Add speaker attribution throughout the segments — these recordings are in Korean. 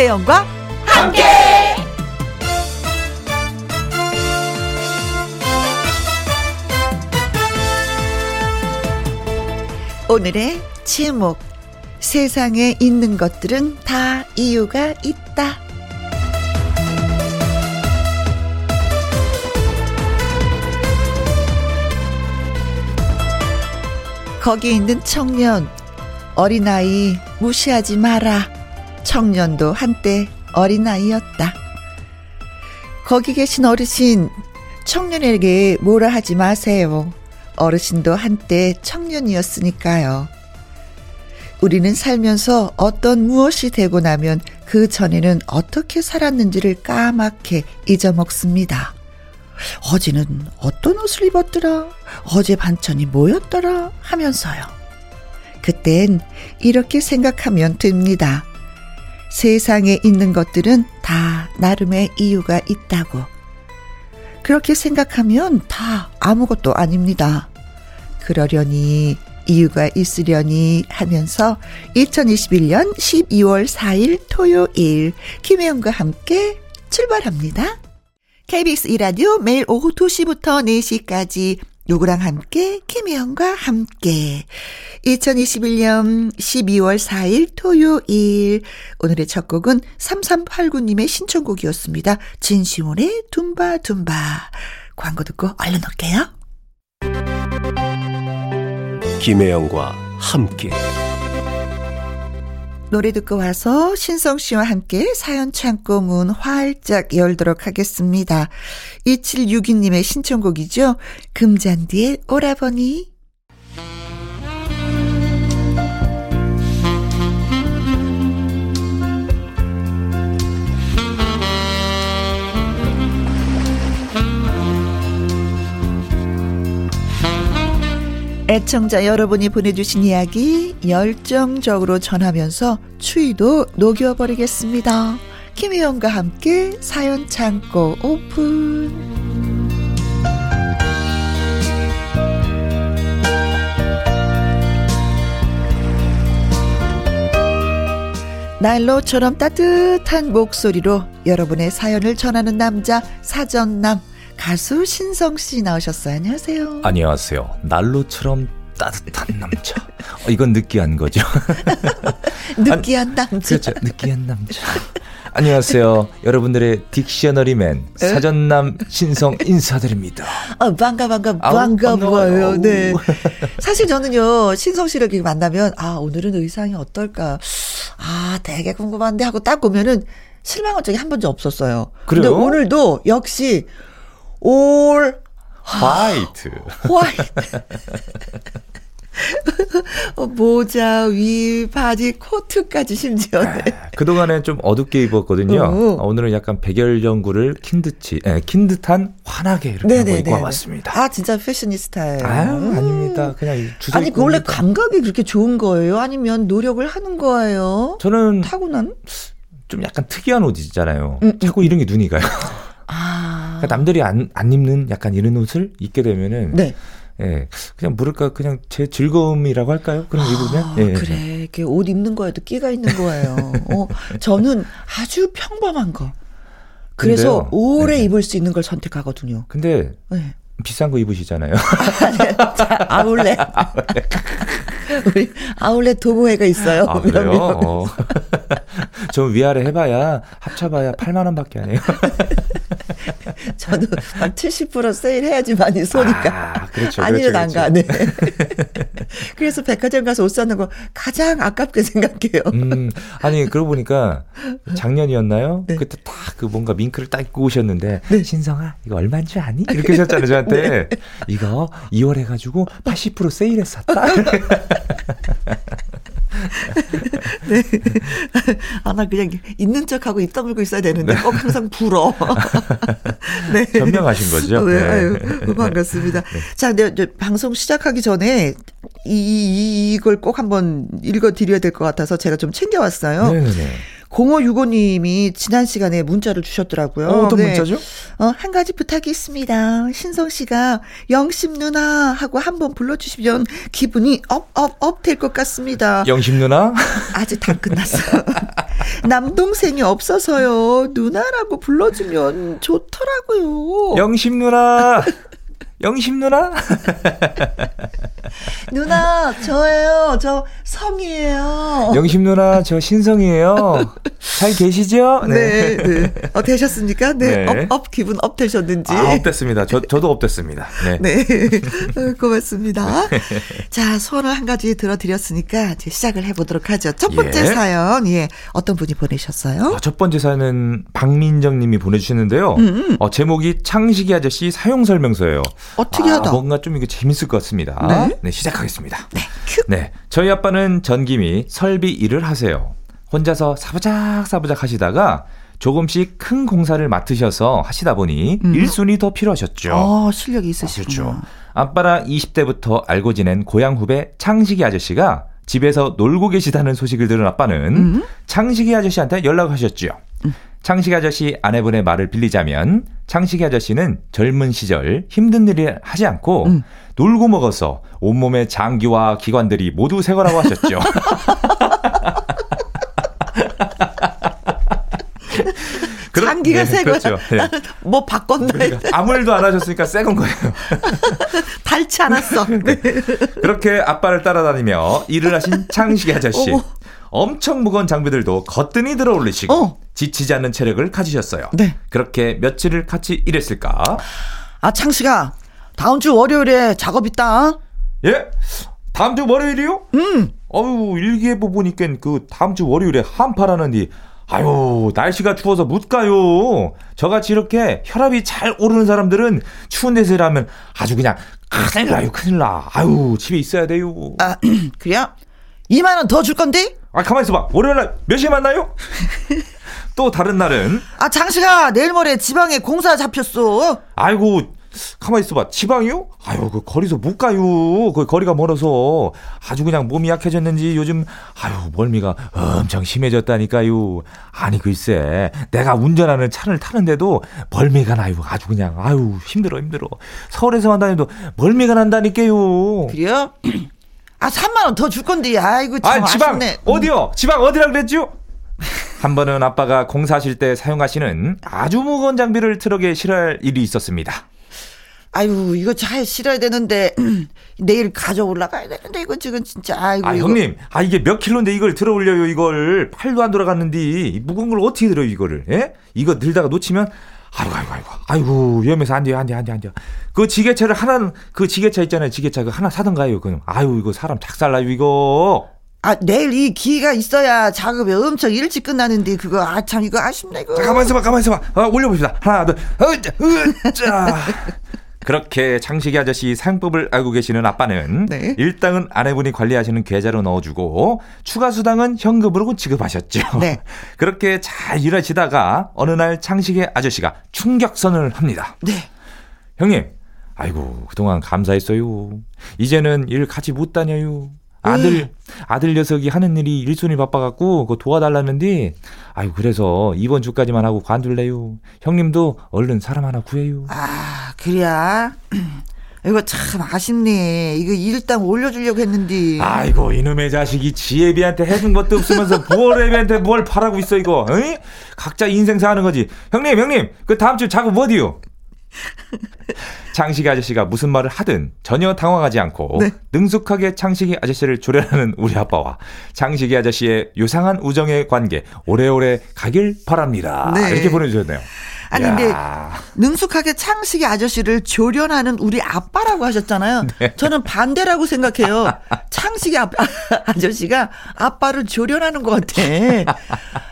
Speaker 1: 김혜영과 함께. 오늘의 제목 세상에 있는 것들은 다 이유가 있다. 거기 있는 청년, 어린아이 무시하지 마라. 청년도 한때 어린아이였다. 거기 계신 어르신, 청년에게 뭐라 하지 마세요. 어르신도 한때 청년이었으니까요. 우리는 살면서 어떤 무엇이 되고 나면 그 전에는 어떻게 살았는지를 까맣게 잊어먹습니다. 어제는 어떤 옷을 입었더라? 어제 반찬이 뭐였더라? 하면서요. 그땐 이렇게 생각하면 됩니다. 세상에 있는 것들은 다 나름의 이유가 있다고. 그렇게 생각하면 다 아무것도 아닙니다. 그러려니 이유가 있으려니 하면서 2021년 12월 4일 토요일 김혜영과 함께 출발합니다. KBS 이라디오 매일 오후 2시부터 4시까지 누구랑 함께? 김혜영과 함께. 2021년 12월 4일 토요일. 오늘의 첫 곡은 3389님의 신청곡이었습니다. 진시몬의 둠바둠바. 광고 듣고 얼른 올게요.
Speaker 2: 김혜영과 함께
Speaker 1: 노래 듣고 와서 신성 씨와 함께 사연 창고 문 활짝 열도록 하겠습니다. 2762님의 신청곡이죠. 금잔디의 오라버니. 애청자 여러분이 보내주신 이야기 열정적으로 전하면서 추위도 녹여버리겠습니다. 김혜영과 함께 사연 창고 오픈. 난로처럼 따뜻한 목소리로 여러분의 사연을 전하는 남자 사전남 가수 신성 씨 나오셨어요. 안녕하세요.
Speaker 3: 안녕하세요. 난로처럼 따뜻한 남자. 어, 이건 느끼한 거죠.
Speaker 1: 느끼한 남자.
Speaker 3: 그렇죠. 느끼한 남자. 안녕하세요. 여러분들의 딕셔너리맨 사전남 신성 인사드립니다.
Speaker 1: 아, 반가 반가 반가워요. 네. 사실 저는요 신성 씨를 이렇게 만나면 아 오늘은 의상이 어떨까 아 되게 궁금한데 하고 딱 보면은 실망한 적이 한 번도 없었어요. 그래요? 근데 오늘도 역시 올
Speaker 3: 화이트.
Speaker 1: 화이트. 어, 모자, 위, 바지, 코트까지 심지어. 네.
Speaker 3: 아, 그동안에 좀 어둡게 입었거든요. 어, 오늘은 약간 백열연구를 킨 듯이, 예, 킨 듯한 환하게 이렇게 네네네. 입고 와봤습니다.
Speaker 1: 아, 진짜 패셔니스타예요.
Speaker 3: 아 아닙니다. 그냥
Speaker 1: 주제 아니, 그 원래 감각이 그렇게 좋은 거예요? 아니면 노력을 하는 거예요?
Speaker 3: 저는
Speaker 1: 타고난?
Speaker 3: 좀 약간 특이한 옷 있잖아요. 음, 음. 자꾸 이런 게 눈이 가요.
Speaker 1: 아.
Speaker 3: 그러니까 남들이 안, 안 입는 약간 이런 옷을 입게 되면은. 네. 예, 그냥 뭐랄까 그냥 제 즐거움이라고 할까요? 그런 아, 입으면 예.
Speaker 1: 그래, 이게 옷 입는 거에도 끼가 있는 거예요. 어, 저는 아주 평범한 거. 그래서 근데요, 오래 네. 입을 수 있는 걸 선택하거든요.
Speaker 3: 근데 네. 비싼 거 입으시잖아요.
Speaker 1: 아울렛. 우리 아울렛 도보회가 있어요.
Speaker 3: 아, 그래요? 어. 좀 위아래 해봐야 합쳐봐야 8만 원밖에 안 해요.
Speaker 1: 저도 한 70% 세일해야지 많이 쏘니까. 아, 그렇죠. 아니면 그렇죠, 안 그렇죠. 가네. 그래서 백화점 가서 옷 사는 거 가장 아깝게 생각해요.
Speaker 3: 음, 아니 그러고 보니까 작년이었나요? 네. 그때 딱 그 뭔가 밍크를 딱 입고 오셨는데 네. 신성아 이거 얼마인 줄 아니? 이렇게 하셨잖아요 저한테. 네. 이거 2월 해가지고 80% 세일해 샀다.
Speaker 1: 네. 아, 나 그냥 있는 척하고 입 다물고 있어야 되는데 꼭 항상 불어.
Speaker 3: 네. 현명하신 거죠?
Speaker 1: 네. 네. 아유, 반갑습니다. 네. 자, 근데 방송 시작하기 전에 이, 이걸 꼭 한번 읽어 드려야 될 것 같아서 제가 좀 챙겨왔어요. 네네. 0565님이 지난 시간에 문자를 주셨더라고요.
Speaker 3: 어, 떤 네. 문자죠?
Speaker 1: 어, 한 가지 부탁이 있습니다. 신성 씨가 영심 누나 하고 한번 불러주시면 기분이 up, up, up 될 것 같습니다.
Speaker 3: 영심 누나?
Speaker 1: 아직 다 끝났어. 남동생이 없어서요. 누나라고 불러주면 좋더라고요.
Speaker 3: 영심 누나! 영심 누나?
Speaker 1: 누나, 저예요. 저 성이에요.
Speaker 3: 영심 누나, 저 신성이에요. 잘 계시죠?
Speaker 1: 네. 네, 네. 어, 되셨습니까? 네. 네. up, up, 기분 up 되셨는지.
Speaker 3: 아, up 됐습니다. 저, 저도 up 됐습니다. 네.
Speaker 1: 네. 어, 고맙습니다. 자, 소원을 한 가지 들어드렸으니까 이제 시작을 해보도록 하죠. 첫 번째 예. 사연, 예. 어떤 분이 보내셨어요?
Speaker 3: 아, 첫 번째 사연은 박민정 님이 보내주셨는데요. 음, 음. 어, 제목이 창식이 아저씨 사용 설명서예요.
Speaker 1: 어, 특이하다.
Speaker 3: 아, 뭔가 좀 이게 재밌을 것 같습니다. 네, 네 시작하겠습니다. 네, 큐. 네, 저희 아빠는 전김이 설비 일을 하세요. 혼자서 사부작 사부작 하시다가 조금씩 큰 공사를 맡으셔서 하시다 보니 음. 일순이 더 필요하셨죠.
Speaker 1: 어, 실력이 있으시죠. 그렇죠.
Speaker 3: 아빠랑 20대부터 알고 지낸 고향 후배 창식이 아저씨가 집에서 놀고 계시다는 소식을 들은 아빠는 음. 창식이 아저씨한테 연락하셨죠. 음. 창식 아저씨 아내분의 말을 빌리자면 창식이 아저씨는 젊은 시절 힘든 일을 하지 않고 음. 놀고 먹어서 온몸의 장기와 기관들이 모두 새 거라고 하셨죠.
Speaker 1: 장기가 네, 새 거야. 그렇죠. 네. 뭐 바꿨나?
Speaker 3: 그러니까 아무 일도 안 하셨으니까 새 건 거예요.
Speaker 1: 닳지 않았어. 네.
Speaker 3: 그렇게 아빠를 따라다니며 일을 하신 창식이 아저씨. 어머. 엄청 무거운 장비들도 거뜬히 들어 올리시고 어. 지치지 않는 체력을 가지셨어요. 네. 그렇게 며칠을 같이 일했을까?
Speaker 1: 아, 창씨가 다음 주 월요일에 작업 있다.
Speaker 3: 예? 다음 주 월요일이요?
Speaker 1: 음.
Speaker 3: 어유 일기예보 보니까 그 다음 주 월요일에 한파라는디 아유 날씨가 추워서 못 가요. 저같이 이렇게 혈압이 잘 오르는 사람들은 추운 데서 일하면 아주 그냥 큰일 나요 큰일 나. 아유 집에 있어야 돼요.
Speaker 1: 아 그래요? 2만 원 더 줄 건데?
Speaker 3: 아 가만 있어봐. 월요일날 몇 시에 만나요? 또 다른 날은
Speaker 1: 아 장씨가 내일 모레 지방에 공사 잡혔어.
Speaker 3: 아이고 가만 있어봐. 지방이요? 아유 그 거리서 못 가요. 그 거리가 멀어서 아주 그냥 몸이 약해졌는지 요즘 아유 멀미가 엄청 심해졌다니까요. 아니 글쎄 내가 운전하는 차를 타는데도 멀미가 나요. 아주 그냥 아유 힘들어 힘들어. 서울에서만 다녀도 멀미가 난다니까요.
Speaker 1: 그래요? 아, 3만 원 더 줄 건데. 아이고 참 아,
Speaker 3: 지방
Speaker 1: 아쉽네.
Speaker 3: 어디요? 지방 어디라 그랬죠? 한 번은 아빠가 공사하실 때 사용하시는 아주 무거운 장비를 트럭에 실을 일이 있었습니다.
Speaker 1: 아유, 이거 잘 실어야 되는데 내일 가져 올라가야 되는데 이거 지금 진짜 아이고.
Speaker 3: 아, 이거. 형님. 아, 이게 몇 킬로인데 이걸 들어 올려요, 이걸. 팔도 안 돌아갔는데 무거운 걸 어떻게 들어요, 이거를. 예? 이거 들다가 놓치면 아이고, 아이고, 아이고, 아이고, 위험해서 안 돼요, 안 돼, 안 돼, 안 돼. 그 지게차를 하나, 그 지게차 있잖아요, 지게차 그 하나 사던가요, 그럼. 아유, 이거 사람 작살나요, 이거.
Speaker 1: 아, 내일 이 기회가 있어야 작업이 엄청 일찍 끝나는데, 그거, 아, 참, 이거 아쉽네, 이거.
Speaker 3: 자, 가만 있어봐, 가만 있어봐. 아, 올려봅시다. 하나, 둘, 으, 으, 자. 그렇게 창식이 아저씨 사용법을 알고 계시는 아빠는 네. 일당은 아내분이 관리하시는 계좌로 넣어주고 추가 수당은 현금으로 지급하셨죠. 네. 그렇게 잘 일하시다가 어느 날 창식이 아저씨가 충격선을 합니다.
Speaker 1: 네.
Speaker 3: 형님, 아이고 그동안 감사했어요. 이제는 일 같이 못 다녀요. 아들 네. 아들 녀석이 하는 일이 일손이 바빠갖고 그거 도와달라는데 아유 그래서 이번 주까지만 하고 관둘래요. 형님도 얼른 사람 하나 구해요.
Speaker 1: 아 그래야. 이거 참 아쉽네. 이거 일당 올려주려고 했는데.
Speaker 3: 아이고 이놈의 자식이 지혜비한테 해준 것도 없으면서 부어레비한테 뭘 바라고 있어 이거. 응? 각자 인생 사는 거지. 형님 형님 그 다음 주 작업 어디요? 창식이 아저씨가 무슨 말을 하든 전혀 당황하지 않고 네. 능숙하게 창식이 아저씨를 조련하는 우리 아빠와 창식이 아저씨의 요상한 우정의 관계 오래오래 가길 바랍니다. 네. 이렇게 보내주셨네요.
Speaker 1: 아니 야. 근데 능숙하게 창식이 아저씨를 조련하는 우리 아빠라고 하셨잖아요. 네. 저는 반대라고 생각해요. 창식이 아, 아저씨가 아빠를 조련하는 것 같아.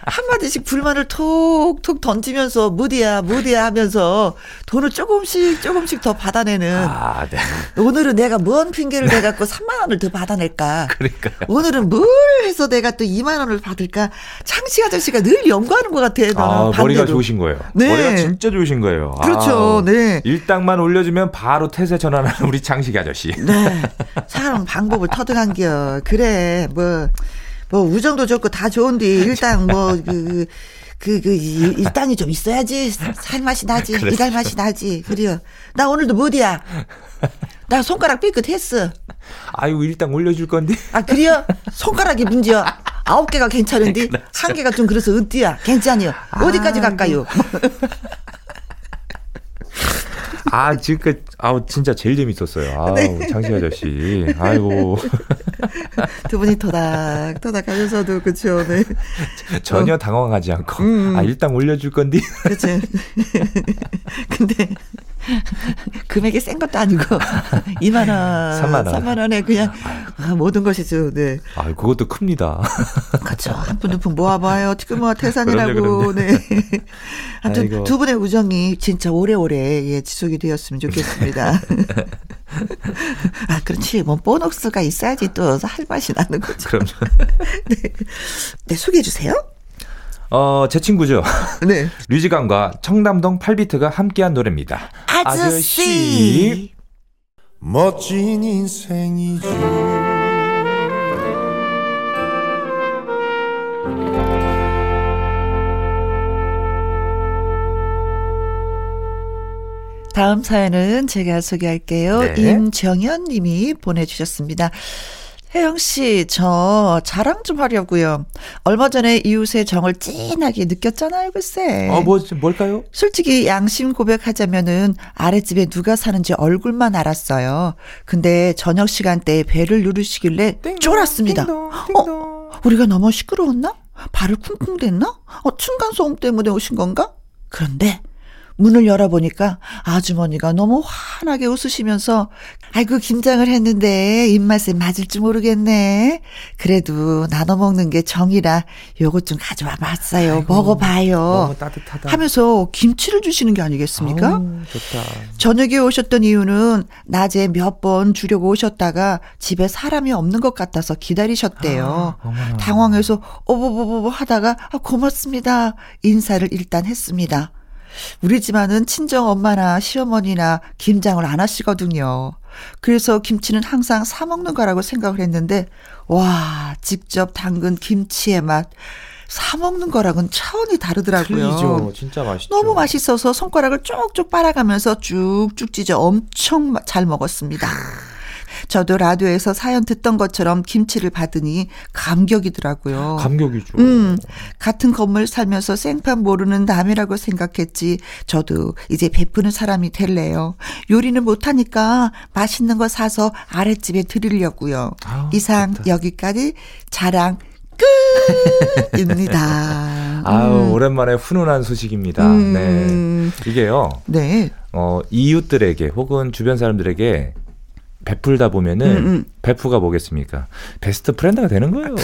Speaker 1: 한마디씩 불만을 톡톡 던지면서 무디야 무디야 하면서 돈을 조금씩 조금씩 더 받아내는. 아, 네. 오늘은 내가 뭔 핑계를 대갖고 3만 원을 더 받아낼까.
Speaker 3: 그러니까
Speaker 1: 오늘은 뭘 해서 내가 또 2만 원을 받을까. 창식 아저씨가 늘 연구하는 것 같아.
Speaker 3: 아, 머리가 좋으신 거예요. 네. 머리가 진짜 좋으신 거예요.
Speaker 1: 그렇죠. 아, 네.
Speaker 3: 일당만 올려주면 바로 태세 전환하는 우리 창식 아저씨.
Speaker 1: 네. 사람 방법을 터득한겨. 그래, 뭐. 뭐 우정도 좋고 다 좋은데 일단 뭐그 그, 그, 일당이 좀 있어야지. 살 맛이 나지. 일할 맛이 나지. 그래요. 나 오늘도 뭐디야? 나 손가락 삐끗했어.
Speaker 3: 아유, 일당 올려줄 건데.
Speaker 1: 아, 그래요? 손가락이 문제야. 아홉 개가 괜찮은데, 그렇죠. 한 개가 좀 그래서 은띠야. 괜찮이요. 어디까지 갈까요?
Speaker 3: 아, 지금까지, 아우, 진짜 제일 재밌었어요. 아우, 네. 장시 아저씨. 아이고.
Speaker 1: 두 분이 토닥, 토닥 하면서도, 그쵸, 네.
Speaker 3: 전혀 어. 당황하지 않고, 음. 아, 일단 올려줄 건데.
Speaker 1: 그치. 근데, 금액이 센 것도 아니고 2만 원, 3만 원, 3만 원에 그냥 아, 모든 것이죠. 네.
Speaker 3: 아, 그것도 큽니다.
Speaker 1: 그렇죠. 한 푼 두 푼 모아봐요. 지금 뭐 태산이라고. 네. 아무튼 두 분의 우정이 진짜 오래오래 예, 지속이 되었으면 좋겠습니다. 아, 그렇지. 뭐 보너스가 있어야지 또 할 맛이 나는 거죠.
Speaker 3: 그럼요.
Speaker 1: 네. 네, 소개해 주세요.
Speaker 3: 어, 제 친구죠. 네. 류지강과 청담동 8비트가 함께한 노래입니다.
Speaker 1: 아저씨. 아저씨.
Speaker 4: 멋진 인생이죠.
Speaker 1: 다음 사연은 제가 소개할게요. 네. 임정현 님이 보내주셨습니다. 혜영 씨, 저 자랑 좀 하려고요. 얼마 전에 이웃의 정을 찐하게 느꼈잖아요, 글쎄.
Speaker 3: 어, 뭐, 뭘까요?
Speaker 1: 솔직히 양심 고백하자면은 아랫집에 누가 사는지 얼굴만 알았어요. 근데 저녁 시간대에 배를 누르시길래 띵동, 쫄았습니다. 띵동, 띵동. 어? 우리가 너무 시끄러웠나? 발을 쿵쿵 댔나? 어, 층간소음 때문에 오신 건가? 그런데 문을 열어보니까 아주머니가 너무 환하게 웃으시면서 아이고 김장을 했는데 입맛에 맞을지 모르겠네. 그래도 나눠 먹는 게 정이라 요것 좀 가져와 봤어요. 아이고, 먹어봐요.
Speaker 3: 너무 따뜻하다.
Speaker 1: 하면서 김치를 주시는 게 아니겠습니까?
Speaker 3: 아우, 좋다.
Speaker 1: 저녁에 오셨던 이유는 낮에 몇 번 주려고 오셨다가 집에 사람이 없는 것 같아서 기다리셨대요. 아, 당황해서 어버버버 하다가 아, 고맙습니다. 인사를 일단 했습니다. 우리 집안은 친정 엄마나 시어머니나 김장을 안 하시거든요. 그래서 김치는 항상 사 먹는 거라고 생각을 했는데, 와, 직접 담근 김치의 맛. 사 먹는 거랑은 차원이 다르더라고요.
Speaker 3: 틀리죠. 진짜 맛있죠.
Speaker 1: 너무 맛있어서 손가락을 쭉쭉 빨아가면서 쭉쭉 찢어 엄청 잘 먹었습니다. 저도 라디오에서 사연 듣던 것처럼 김치를 받으니 감격이더라고요.
Speaker 3: 감격이죠.
Speaker 1: 음, 같은 건물 살면서 생판 모르는 남이라고 생각했지. 저도 이제 베푸는 사람이 될래요. 요리는 못하니까 맛있는 거 사서 아랫집에 드리려고요. 아, 이상 좋다. 여기까지 자랑 끝입니다.
Speaker 3: 아우, 음. 오랜만에 훈훈한 소식입니다. 음. 네. 이게요.
Speaker 1: 네.
Speaker 3: 어, 이웃들에게 혹은 주변 사람들에게 베풀다 보면은 음, 음. 베프가 뭐겠습니까? best friend가 되는 거예요.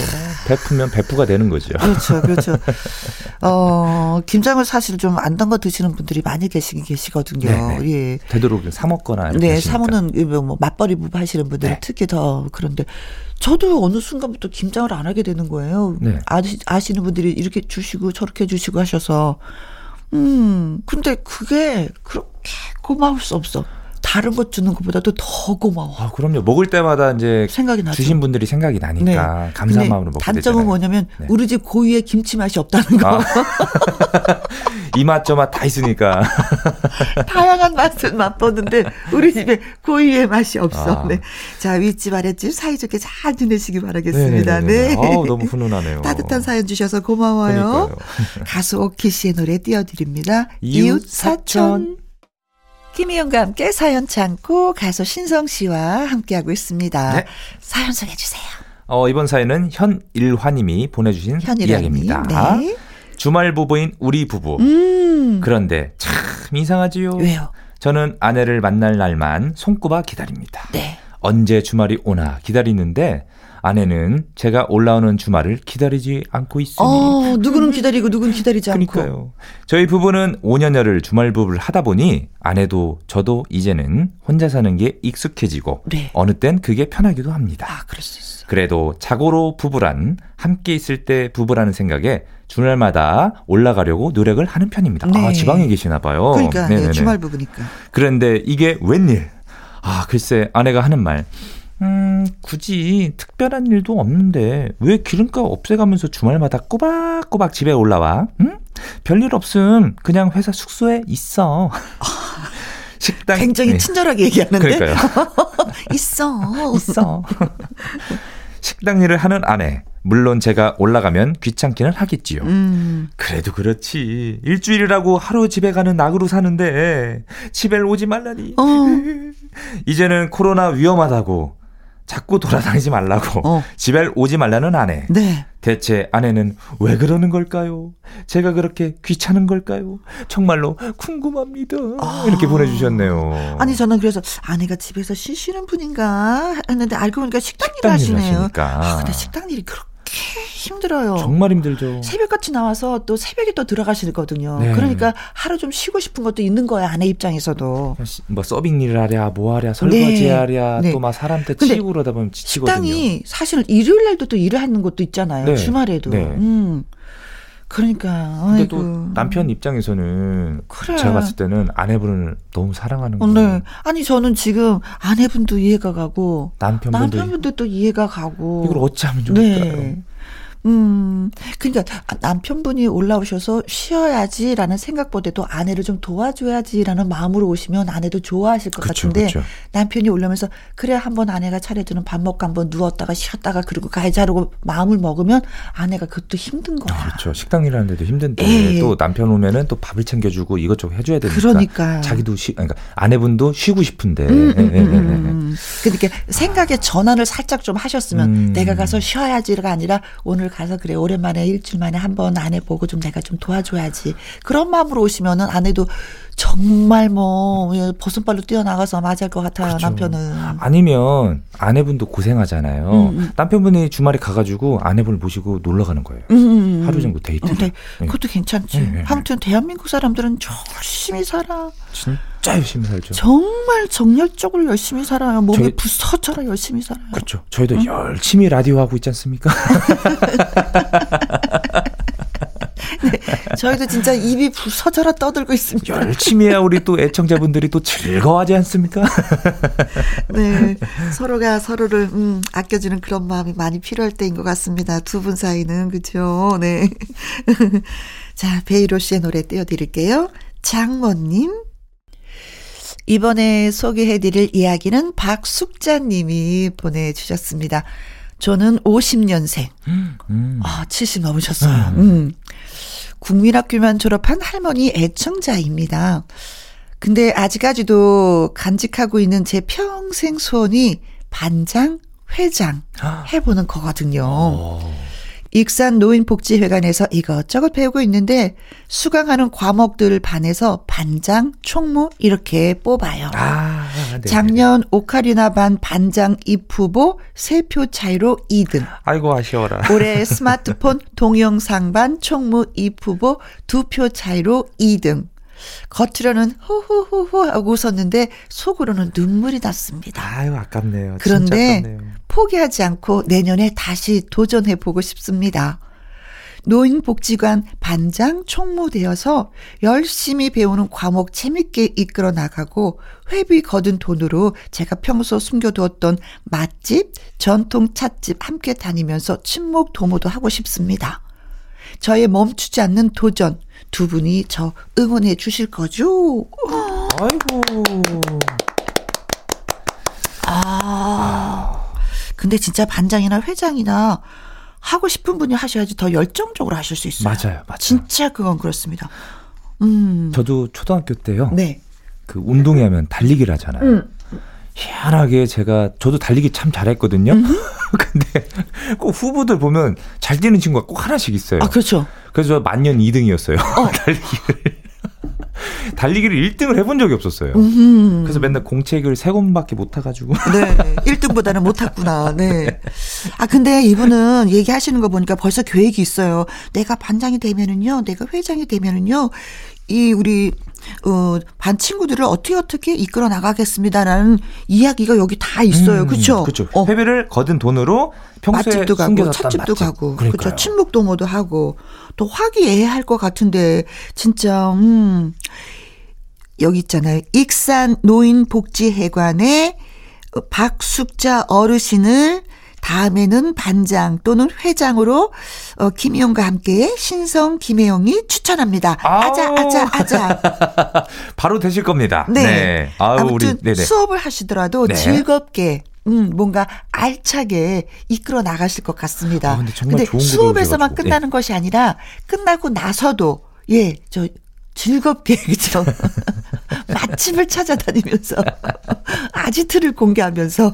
Speaker 3: 베프면 베프가 되는 거죠.
Speaker 1: 그렇죠, 그렇죠. 어 김장을 사실 좀 안 담가 드시는 분들이 많이 계시 계시거든요. 네네. 네. 예.
Speaker 3: 되도록 사 먹거나
Speaker 1: 네, 사 먹는 뭐 맞벌이 부부 하시는 분들은 네. 특히 더 그런데 저도 어느 순간부터 김장을 안 하게 되는 거예요. 네. 아시, 아시는 분들이 이렇게 주시고 저렇게 주시고 하셔서 음 근데 그게 그렇게 고마울 수 없어. 다른 것 주는 것보다도 더 고마워.
Speaker 3: 아, 그럼요. 먹을 때마다 이제 생각이 나죠. 주신 분들이 생각이 나니까 네. 감사한 마음으로 먹게
Speaker 1: 단점은
Speaker 3: 되잖아요.
Speaker 1: 뭐냐면 네. 우리 집 고유의 김치 맛이 없다는 거. 아.
Speaker 3: 이맛 저맛 다 있으니까.
Speaker 1: 다양한 맛을 맛보는데 우리 집에 고유의 맛이 없어. 아. 네. 자, 윗집 아랫집 사이좋게 잘 지내시기 바라겠습니다. 네네네네. 네.
Speaker 3: 아우, 너무 훈훈하네요.
Speaker 1: 따뜻한 사연 주셔서 고마워요. 가수 오키 씨의 노래 띄워드립니다. 이웃 사촌. 김희영과 함께 사연 창고 가수 신성 씨와 함께하고 있습니다. 네. 사연 소개해 주세요.
Speaker 3: 어, 이번 사연은 현일화님이 보내주신 현일화님. 이야기입니다. 네. 주말 부부인 우리 부부. 음. 그런데 참 이상하지요.
Speaker 1: 왜요?
Speaker 3: 저는 아내를 만날 날만 손꼽아 기다립니다.
Speaker 1: 네.
Speaker 3: 언제 주말이 오나 기다리는데 아내는 제가 올라오는 주말을 기다리지 않고 있으니.
Speaker 1: 어, 누구는 기다리고 누구는 기다리지 않고.
Speaker 3: 그러니까요. 저희 부부는 5년여를 주말 부부를 하다 보니 아내도 저도 이제는 혼자 사는 게 익숙해지고
Speaker 1: 네.
Speaker 3: 어느 땐 그게 편하기도 합니다.
Speaker 1: 아, 그럴 수 있어.
Speaker 3: 그래도 자고로 부부란 함께 있을 때 부부라는 생각에 주말마다 올라가려고 노력을 하는 편입니다. 아, 네. 아, 지방에 계시나 봐요.
Speaker 1: 그러니까 네, 주말 부부니까.
Speaker 3: 그런데 이게 웬일? 아, 글쎄 아내가 하는 말. 음, 굳이 특별한 일도 없는데 왜 기름값 없애가면서 주말마다 꼬박꼬박 집에 올라와? 응? 별일 없음. 그냥 회사 숙소에 있어.
Speaker 1: 식당 굉장히 네. 친절하게 얘기하는데.
Speaker 3: 그러니까요.
Speaker 1: 있어.
Speaker 3: 있어. 식당 일을 하는 아내. 물론 제가 올라가면 귀찮기는 하겠지요. 음. 그래도 그렇지. 일주일이라고 하루 집에 가는 낙으로 사는데 집에 오지 말라니. 어. 이제는 코로나 위험하다고 자꾸 돌아다니지 말라고 어. 집에 오지 말라는 아내. 네. 대체 아내는 왜 그러는 걸까요? 제가 그렇게 귀찮은 걸까요? 정말로 궁금합니다. 아. 이렇게 보내주셨네요.
Speaker 1: 아니 저는 그래서 아내가 집에서 쉬시는 분인가 했는데 알고 보니까 식당, 식당 일 하시네요. 아, 근데 식당 일이 그렇게 힘들어요.
Speaker 3: 정말 힘들죠.
Speaker 1: 새벽같이 나와서 또 새벽에 또 들어가시거든요. 네. 그러니까 하루 좀 쉬고 싶은 것도 있는 거야 아내 입장에서도.
Speaker 3: 뭐 서빙 일을 하랴, 뭐 하랴, 설거지 네. 하랴, 네. 또막 사람한테 치고 그러다 보면 지치거든요.
Speaker 1: 식당이 사실 일요일 날도 또 일을 하는 것도 있잖아요. 네. 주말에도. 네. 음. 그러니까.
Speaker 3: 근데. 또 남편 입장에서는 그래. 제가 봤을 때는 아내분을 너무 사랑하는. 거예요. 네.
Speaker 1: 아니 저는 지금 아내분도 이해가 가고
Speaker 3: 남편분도,
Speaker 1: 남편분도 또 이해가 가고
Speaker 3: 이걸 어찌 하면 좋을까요? 네.
Speaker 1: 음, 그러니까 남편분이 올라오셔서 쉬어야지라는 생각보다도 아내를 좀 도와줘야지라는 마음으로 오시면 아내도 좋아하실 것 그쵸, 같은데 그쵸. 남편이 올라오면서 그래 한번 아내가 차려주는 밥 먹고 한번 누웠다가 쉬었다가 그리고 가해 자르고 마음을 먹으면 아내가 그것도 힘든 거야.
Speaker 3: 그렇죠. 식당 일하는 데도 힘든데 에이. 예. 또 남편 오면은 또 밥을 챙겨주고 이것저것 해줘야 되니까. 그러니까 자기도 쉬, 그러니까 아내분도 쉬고 싶은데. 음, 음, 음,
Speaker 1: 음. 그러니까 생각의 전환을 살짝 좀 하셨으면 음. 내가 가서 쉬어야지가 아니라 오늘 가서 그래 오랜만에 일주일 만에 한번 아내 보고 좀 내가 좀 도와줘야지. 그런 마음으로 오시면은 아내도 정말 뭐 버선발로 뛰어나가서 맞을 것 같아요 그렇죠. 남편은
Speaker 3: 아니면 아내분도 고생하잖아요 음, 음. 남편분이 주말에 가가지고 아내분을 모시고 놀러 가는 거예요 음, 음, 음. 하루 정도 데이트 네.
Speaker 1: 네. 그것도 괜찮지 네, 네, 네, 아무튼 대한민국 사람들은 열심히 살아
Speaker 3: 진짜 열심히 살죠
Speaker 1: 정말 정열적으로 열심히 살아요 몸이 저희, 부서져라 열심히 살아요
Speaker 3: 그렇죠 저희도 응? 열심히 라디오 하고 있지 않습니까
Speaker 1: 네, 저희도 진짜 입이 부서져라 떠들고 있습니다.
Speaker 3: 열심히 해야 우리 또 애청자분들이 또 즐거워하지 않습니까?
Speaker 1: 네, 서로가 서로를 음, 아껴주는 그런 마음이 많이 필요할 때인 것 같습니다. 두 분 사이는 그죠? 네. 자, 베이로 씨의 노래 띄워드릴게요. 장모님. 이번에 소개해드릴 이야기는 박숙자님이 보내주셨습니다. 저는 50년생. 음. 아, 70 넘으셨어요. 음. 음. 국민학교만 졸업한 할머니 애청자입니다. 근데 아직까지도 간직하고 있는 제 평생 소원이 반장, 회장 아. 해보는 거거든요. 오. 어. 익산 노인복지회관에서 이것저것 배우고 있는데 수강하는 과목들 반에서 반장, 총무 이렇게 뽑아요. 아, 작년 오카리나 반 반장 입후보 3표 차이로 2등.
Speaker 3: 아이고 아쉬워라.
Speaker 1: 올해 스마트폰 동영상 반 총무 입후보 2표 차이로 2등. 겉으로는 후후후후 하고 웃었는데 속으로는 눈물이 났습니다.
Speaker 3: 아유 아깝네요.
Speaker 1: 그런데 아깝네요. 포기하지 않고 내년에 다시 도전해 보고 싶습니다. 노인복지관 반장 총무 되어서 열심히 배우는 과목 재밌게 이끌어 나가고 회비 거둔 돈으로 제가 평소 숨겨두었던 맛집, 전통 찻집 함께 다니면서 친목 도모도 하고 싶습니다. 저의 멈추지 않는 도전 두 분이 저 응원해 주실 거죠?
Speaker 3: 아이고.
Speaker 1: 아. 근데 진짜 반장이나 회장이나 하고 싶은 분이 하셔야지 더 열정적으로 하실 수 있어요.
Speaker 3: 맞아요, 맞아요.
Speaker 1: 진짜 그건 그렇습니다.
Speaker 3: 음. 저도 초등학교 때요. 네. 그 운동회 하면 달리기를 하잖아요. 음. 희한하게 제가 저도 달리기 참 잘했거든요. 음. 근데 꼭 후보들 보면 잘 뛰는 친구가 꼭 하나씩 있어요.
Speaker 1: 아, 그렇죠.
Speaker 3: 그래서 만년 2등이었어요. 어. 달리기를. 달리기를 1등을 해본 적이 없었어요. 음흠. 그래서 맨날 공책을 세 권밖에 못 타가지고.
Speaker 1: 네. 1등보다는 못 탔구나. 네. 아, 근데 이분은 얘기하시는 거 보니까 벌써 계획이 있어요. 내가 반장이 되면은요, 내가 회장이 되면은요, 이 우리 어, 반 친구들을 어떻게 어떻게 이끌어 나가겠습니다라는 이야기가 여기 다 있어요. 음, 그렇죠?
Speaker 3: 그렇죠. 어. 회비를 거둔 돈으로 평소에 맛집도 가고
Speaker 1: 찻집도 가고 그렇죠. 친목 도모도 하고 또 화기애애할 것 같은데 진짜 음 여기 있잖아요. 익산 노인복지회관에 박숙자 어르신을 다음에는 반장 또는 회장으로 어, 김희영과 함께 신성 김혜영이 추천합니다. 아자 아자 아자.
Speaker 3: 바로 되실 겁니다.
Speaker 1: 네. 네.
Speaker 3: 아우,
Speaker 1: 아무튼 우리, 수업을 하시더라도 네. 즐겁게 음, 뭔가 알차게 이끌어 나가실 것 같습니다. 아, 근데, 근데 수업에서만 끝나는 네. 것이 아니라 끝나고 나서도 예, 저 즐겁게 그죠 맛집을 찾아다니면서 아지트를 공개하면서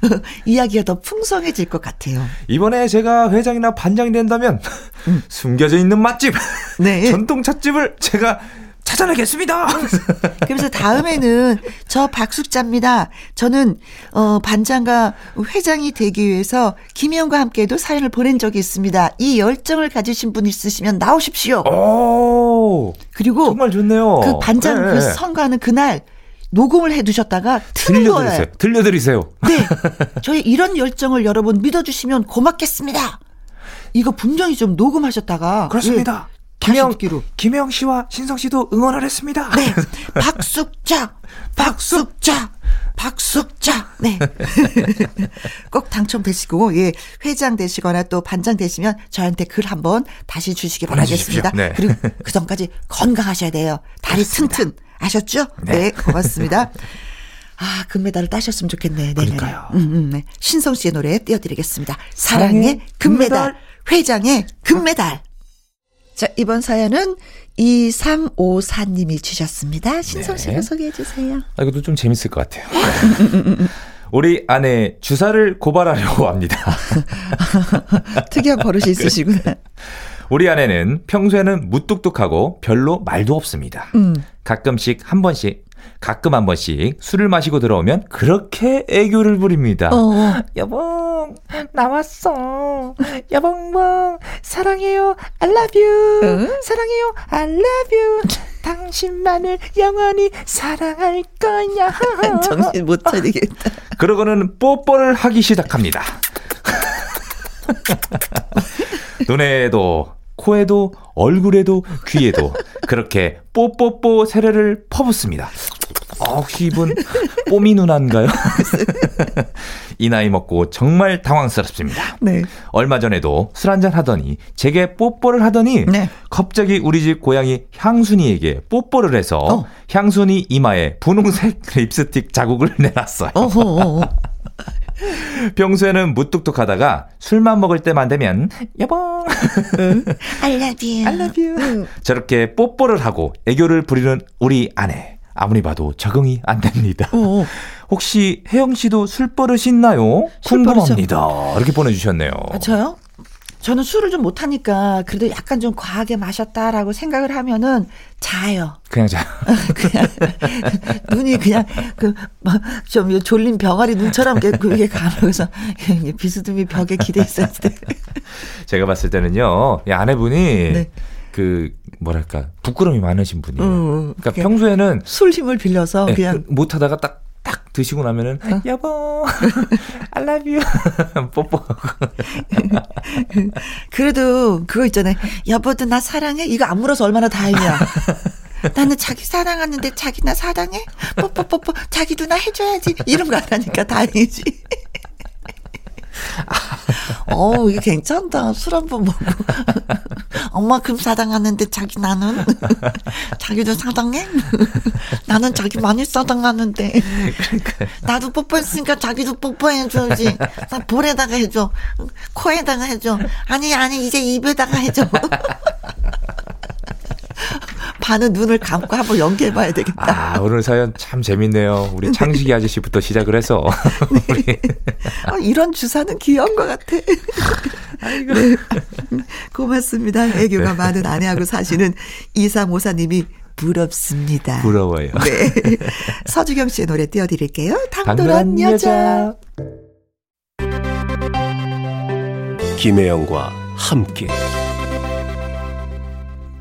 Speaker 1: 이야기가 더 풍성해질 것 같아요.
Speaker 3: 이번에 제가 회장이나 반장이 된다면 음. 숨겨져 있는 맛집, 네. 전통 찻집을 제가 찾아내겠습니다.
Speaker 1: 그래서 다음에는 저 박숙자입니다. 저는 어 반장과 회장이 되기 위해서 김희영과 함께도 사연을 보낸 적이 있습니다. 이 열정을 가지신 분 있으시면 나오십시오.
Speaker 3: 오,
Speaker 1: 그리고
Speaker 3: 정말 좋네요.
Speaker 1: 그 반장 네. 그 선거하는 그날 녹음을 해두셨다가
Speaker 3: 틀는 들려드리세요. 거예요. 들려드리세요.
Speaker 1: 네, 저희 이런 열정을 여러분 믿어주시면 고맙겠습니다. 이거 분명히 좀 녹음하셨다가
Speaker 3: 그렇습니다. 예, 김영, 김영 씨와 신성 씨도 응원을 했습니다.
Speaker 1: 네. 박숙자, 박숙자, 박숙자. 네. 꼭 당첨되시고, 예, 회장 되시거나 또 반장 되시면 저한테 글 한번 다시 주시기 바라겠습니다. 네. 그리고 그 전까지 건강하셔야 돼요. 다리 그렇습니다. 튼튼. 아셨죠? 네. 네, 고맙습니다. 아, 금메달을 따셨으면 좋겠네. 네,
Speaker 3: 그러니까요.
Speaker 1: 음, 음, 네. 신성 씨의 노래 띄워드리겠습니다. 사랑의 금메달, 회장의 금메달. 자, 이번 사연은 2354님이 주셨습니다. 신성 씨가 네. 소개해 주세요.
Speaker 3: 아, 이것도 좀 재밌을 것 같아요. 우리 아내 주사를 고발하려고 합니다.
Speaker 1: 특이한 버릇이 있으시구나.
Speaker 3: 우리 아내는 평소에는 무뚝뚝하고 별로 말도 없습니다. 음. 가끔씩 한 번씩 가끔 한 번씩 술을 마시고 들어오면 그렇게 애교를 부립니다. 어. 여봉, 나왔어. 여봉봉, 사랑해요. I love you. 어? 사랑해요. I love you. 당신만을 영원히 사랑할 거야.
Speaker 1: 정신 못 차리겠다.
Speaker 3: 그러고는 뽀뽀를 하기 시작합니다. 눈에도 코에도 얼굴에도 귀에도 그렇게 뽀뽀뽀 세례를 퍼붓습니다. 어, 혹시 이분 뽀미 누나인가요? 이 나이 먹고 정말 당황스럽습니다. 네. 얼마 전에도 술 한잔 하더니 제게 뽀뽀를 하더니 네. 갑자기 우리 집 고양이 향순이에게 뽀뽀를 해서 어. 향순이 이마에 분홍색 립스틱 자국을 내놨어요. 평소에는 무뚝뚝하다가 술만 먹을 때만 되면 여보
Speaker 1: I love you.
Speaker 3: I love you. 저렇게 뽀뽀를 하고 애교를 부리는 우리 아내. 아무리 봐도 적응이 안 됩니다. 어어. 혹시 혜영 씨도 술 버릇 있나요? 궁금합니다. 이렇게 보내주셨네요.
Speaker 1: 아, 저요? 저는 술을 좀 못하니까 그래도 약간 좀 과하게 마셨다라고 생각을 하면은 자요.
Speaker 3: 그냥 자.
Speaker 1: 그냥 눈이 그냥 그좀 졸린 병아리 눈처럼 그게 가면서 비스듬히 벽에 기대 있을 때.
Speaker 3: 제가 봤을 때는요, 이 아내분이 네. 그 뭐랄까 부끄러움이 많으신 분이에요. 음, 그러니까 평소에는
Speaker 1: 술 힘을 빌려서 네, 그냥
Speaker 3: 그 못하다가 딱 딱 드시고 나면은 어? 여보 I love you. 뽀뽀하고.
Speaker 1: 그래도 그거 있잖아요. 여보도 나 사랑해? 이거 안 물어서 얼마나 다행이야. 나는 자기 사랑하는데 자기 나 사랑해? 뽀뽀뽀뽀. 자기도 나 해줘야지. 이런 거 안 하니까 다행이지 어, 이게 괜찮다. 술 한 번 먹고. 엄마큼 사랑하는데 자기 나는? 자기도 사랑해? 나는 자기 많이 사랑하는데. 나도 뽀뽀했으니까 자기도 뽀뽀해줘야지. 나 볼에다가 해줘. 코에다가 해줘. 아니, 아니, 이제 입에다가 해줘. 반은 눈을 감고 한번 연기해 봐야 되겠다.
Speaker 3: 아, 오늘 사연 참 재밌네요. 우리 창식이 아저씨부터 시작을 해서. 네. 우리.
Speaker 1: 아, 이런 주사는 귀여운 것 같아. 아이고. 네. 고맙습니다. 애교가 네. 많은 아내하고 사시는 이사모사님이 부럽습니다.
Speaker 3: 부러워요. 네.
Speaker 1: 서주경 씨의 노래 띄워드릴게요. 당돌한 여자.
Speaker 2: 김혜영과 함께.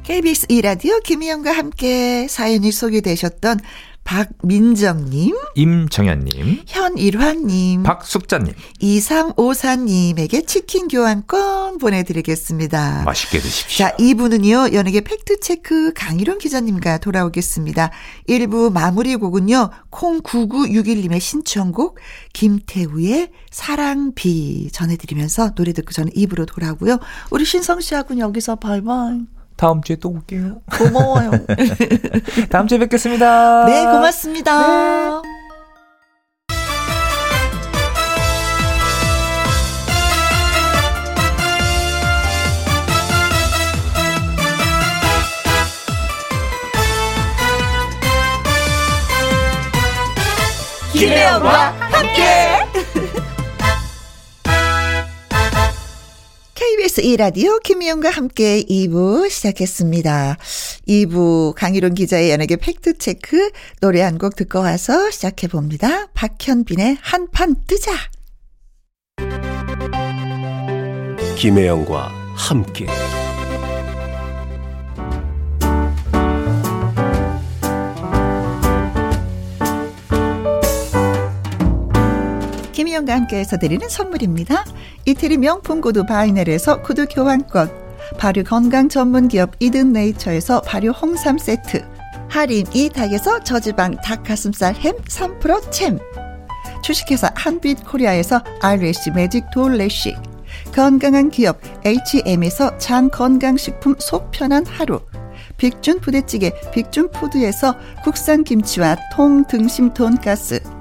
Speaker 1: KBS 2라디오 김희영과 함께 사연이 소개되셨던 박민정님,
Speaker 3: 임정현님,
Speaker 1: 현일환님,
Speaker 3: 박숙자님,
Speaker 1: 2354님에게 치킨 교환권 보내드리겠습니다.
Speaker 3: 맛있게 드십시오.
Speaker 1: 자, 2부는요, 연예계 팩트체크 강희룡 기자님과 돌아오겠습니다. 1부 마무리 곡은요, 콩9961님의 신청곡, 김태우의 사랑비 전해드리면서 노래 듣고 저는 2부로 돌아오고요. 우리 신성 씨하고는 여기서 바이바이.
Speaker 3: 다음 주에 또 올게요.
Speaker 1: 고마워요.
Speaker 3: 다음 주에 뵙겠습니다.
Speaker 1: 네, 고맙습니다. 네. 김혜영과 함께. KBS 2라디오 김희영과 함께 2부 시작했습니다. 2부 강희론 기자의 연예계 팩트체크 노래 한 곡 듣고 와서 시작해봅니다. 박현빈의 한판 뜨자.
Speaker 2: 김혜영과 함께
Speaker 1: 김희영과 함께해서 드리는 선물입니다. 이태리 명품 구두 바이넬에서 구두 교환권, 발효 건강 전문 기업 이든 네이처에서 발효 홍삼 세트, 할인 이 닭에서 저지방 닭 가슴살 햄 3% 챔, 주식회사 한빛 코리아에서 알래시 매직 돌래시, 건강한 기업 H&M에서 장 건강식품 속 편한 하루, 빅준 부대찌개 빅준 푸드에서 국산 김치와 통 등심 돈가스,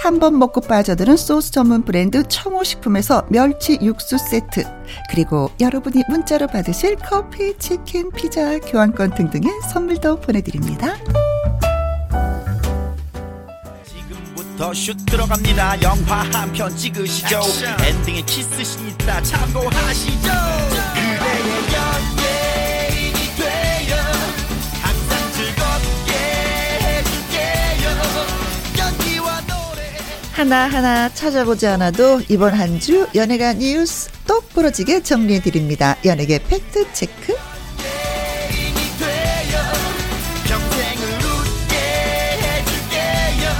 Speaker 1: 한 번 먹고 빠져드는 소스 전문 브랜드 청호식품에서 멸치 육수 세트 그리고 여러분이 문자로 받으실 커피, 치킨, 피자, 교환권 등등의 선물도 보내드립니다.
Speaker 5: 지금부터 슛 들어갑니다. 영화 한 편 찍으시죠. 엔딩에 키스신 있다 참고하시죠. 그대의 연
Speaker 1: 하나하나 찾아보지 않아도 이번 한 주 연예가 뉴스 똑 부러지게 정리해 드립니다. 연예계 팩트 체크.
Speaker 5: 평생을 웃게 해줄게요.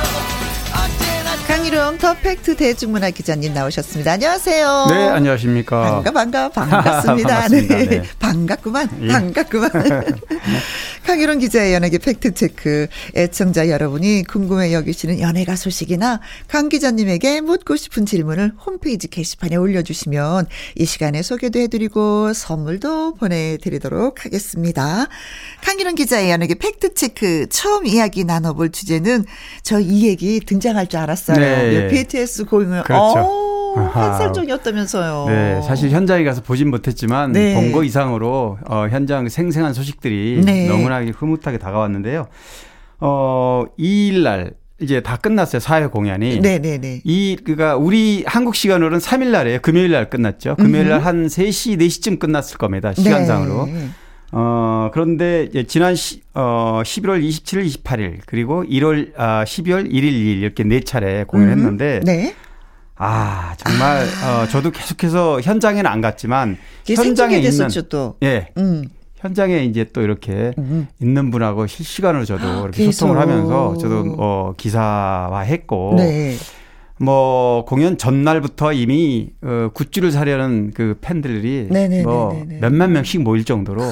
Speaker 5: 언제나
Speaker 1: 강희룡 더 팩트 대중문화 기자님 나오셨습니다. 안녕하세요.
Speaker 6: 네, 안녕하십니까.
Speaker 1: 반가 반가 반갑습니다.
Speaker 6: 반갑습니다.
Speaker 1: 네.
Speaker 6: 네.
Speaker 1: 반갑구만.
Speaker 6: 예.
Speaker 1: 반갑구만. 강희론 기자의 연예계 팩트체크. 애청자 여러분이 궁금해 여기시는 연예가 소식이나 강 기자님에게 묻고 싶은 질문을 홈페이지 게시판에 올려주시면 이 시간에 소개도 해드리고 선물도 보내드리도록 하겠습니다. 강희론 기자의 연예계 팩트체크 처음 이야기 나눠볼 주제는 저 이 얘기 등장할 줄 알았어요.
Speaker 6: 네.
Speaker 1: BTS 고잉을
Speaker 6: 그렇죠.
Speaker 1: 어,
Speaker 6: 아하.
Speaker 1: 환살종이었다면서요.
Speaker 6: 네, 사실 현장에 가서 보진 못했지만
Speaker 1: 네.
Speaker 6: 본거 이상으로 어, 현장 생생한 소식들이
Speaker 1: 네.
Speaker 6: 너무나 흐뭇하게 다가왔는데요. 어, 2일 날 이제 다 끝났어요. 사회 공연이.
Speaker 1: 네네네.
Speaker 6: 이 그가 우리 한국 시간으로는 3일 날이에요. 금요일 날 끝났죠. 금요일 날 한 3시 4시쯤 끝났을 겁니다. 시간상으로.
Speaker 1: 네.
Speaker 6: 어, 그런데 지난 시, 어, 11월 27일, 28일, 그리고 1월, 아, 12월 1일, 2일 이렇게 네 차례 공연했는데,
Speaker 1: 네.
Speaker 6: 아, 정말, 어, 저도 계속해서 현장에는 안 갔지만, 현장에 있는,
Speaker 1: 됐었죠 또.
Speaker 6: 예,
Speaker 1: 음.
Speaker 6: 현장에 이제 또 이렇게
Speaker 1: 음.
Speaker 6: 있는 분하고 실시간으로 저도 이렇게
Speaker 1: 계속.
Speaker 6: 소통을 하면서 저도 어, 기사화 했고,
Speaker 1: 네.
Speaker 6: 뭐 공연 전날부터 이미 어, 굿즈를 사려는 그 팬들이
Speaker 1: 네네네네네.
Speaker 6: 뭐 몇만 명씩 모일 정도로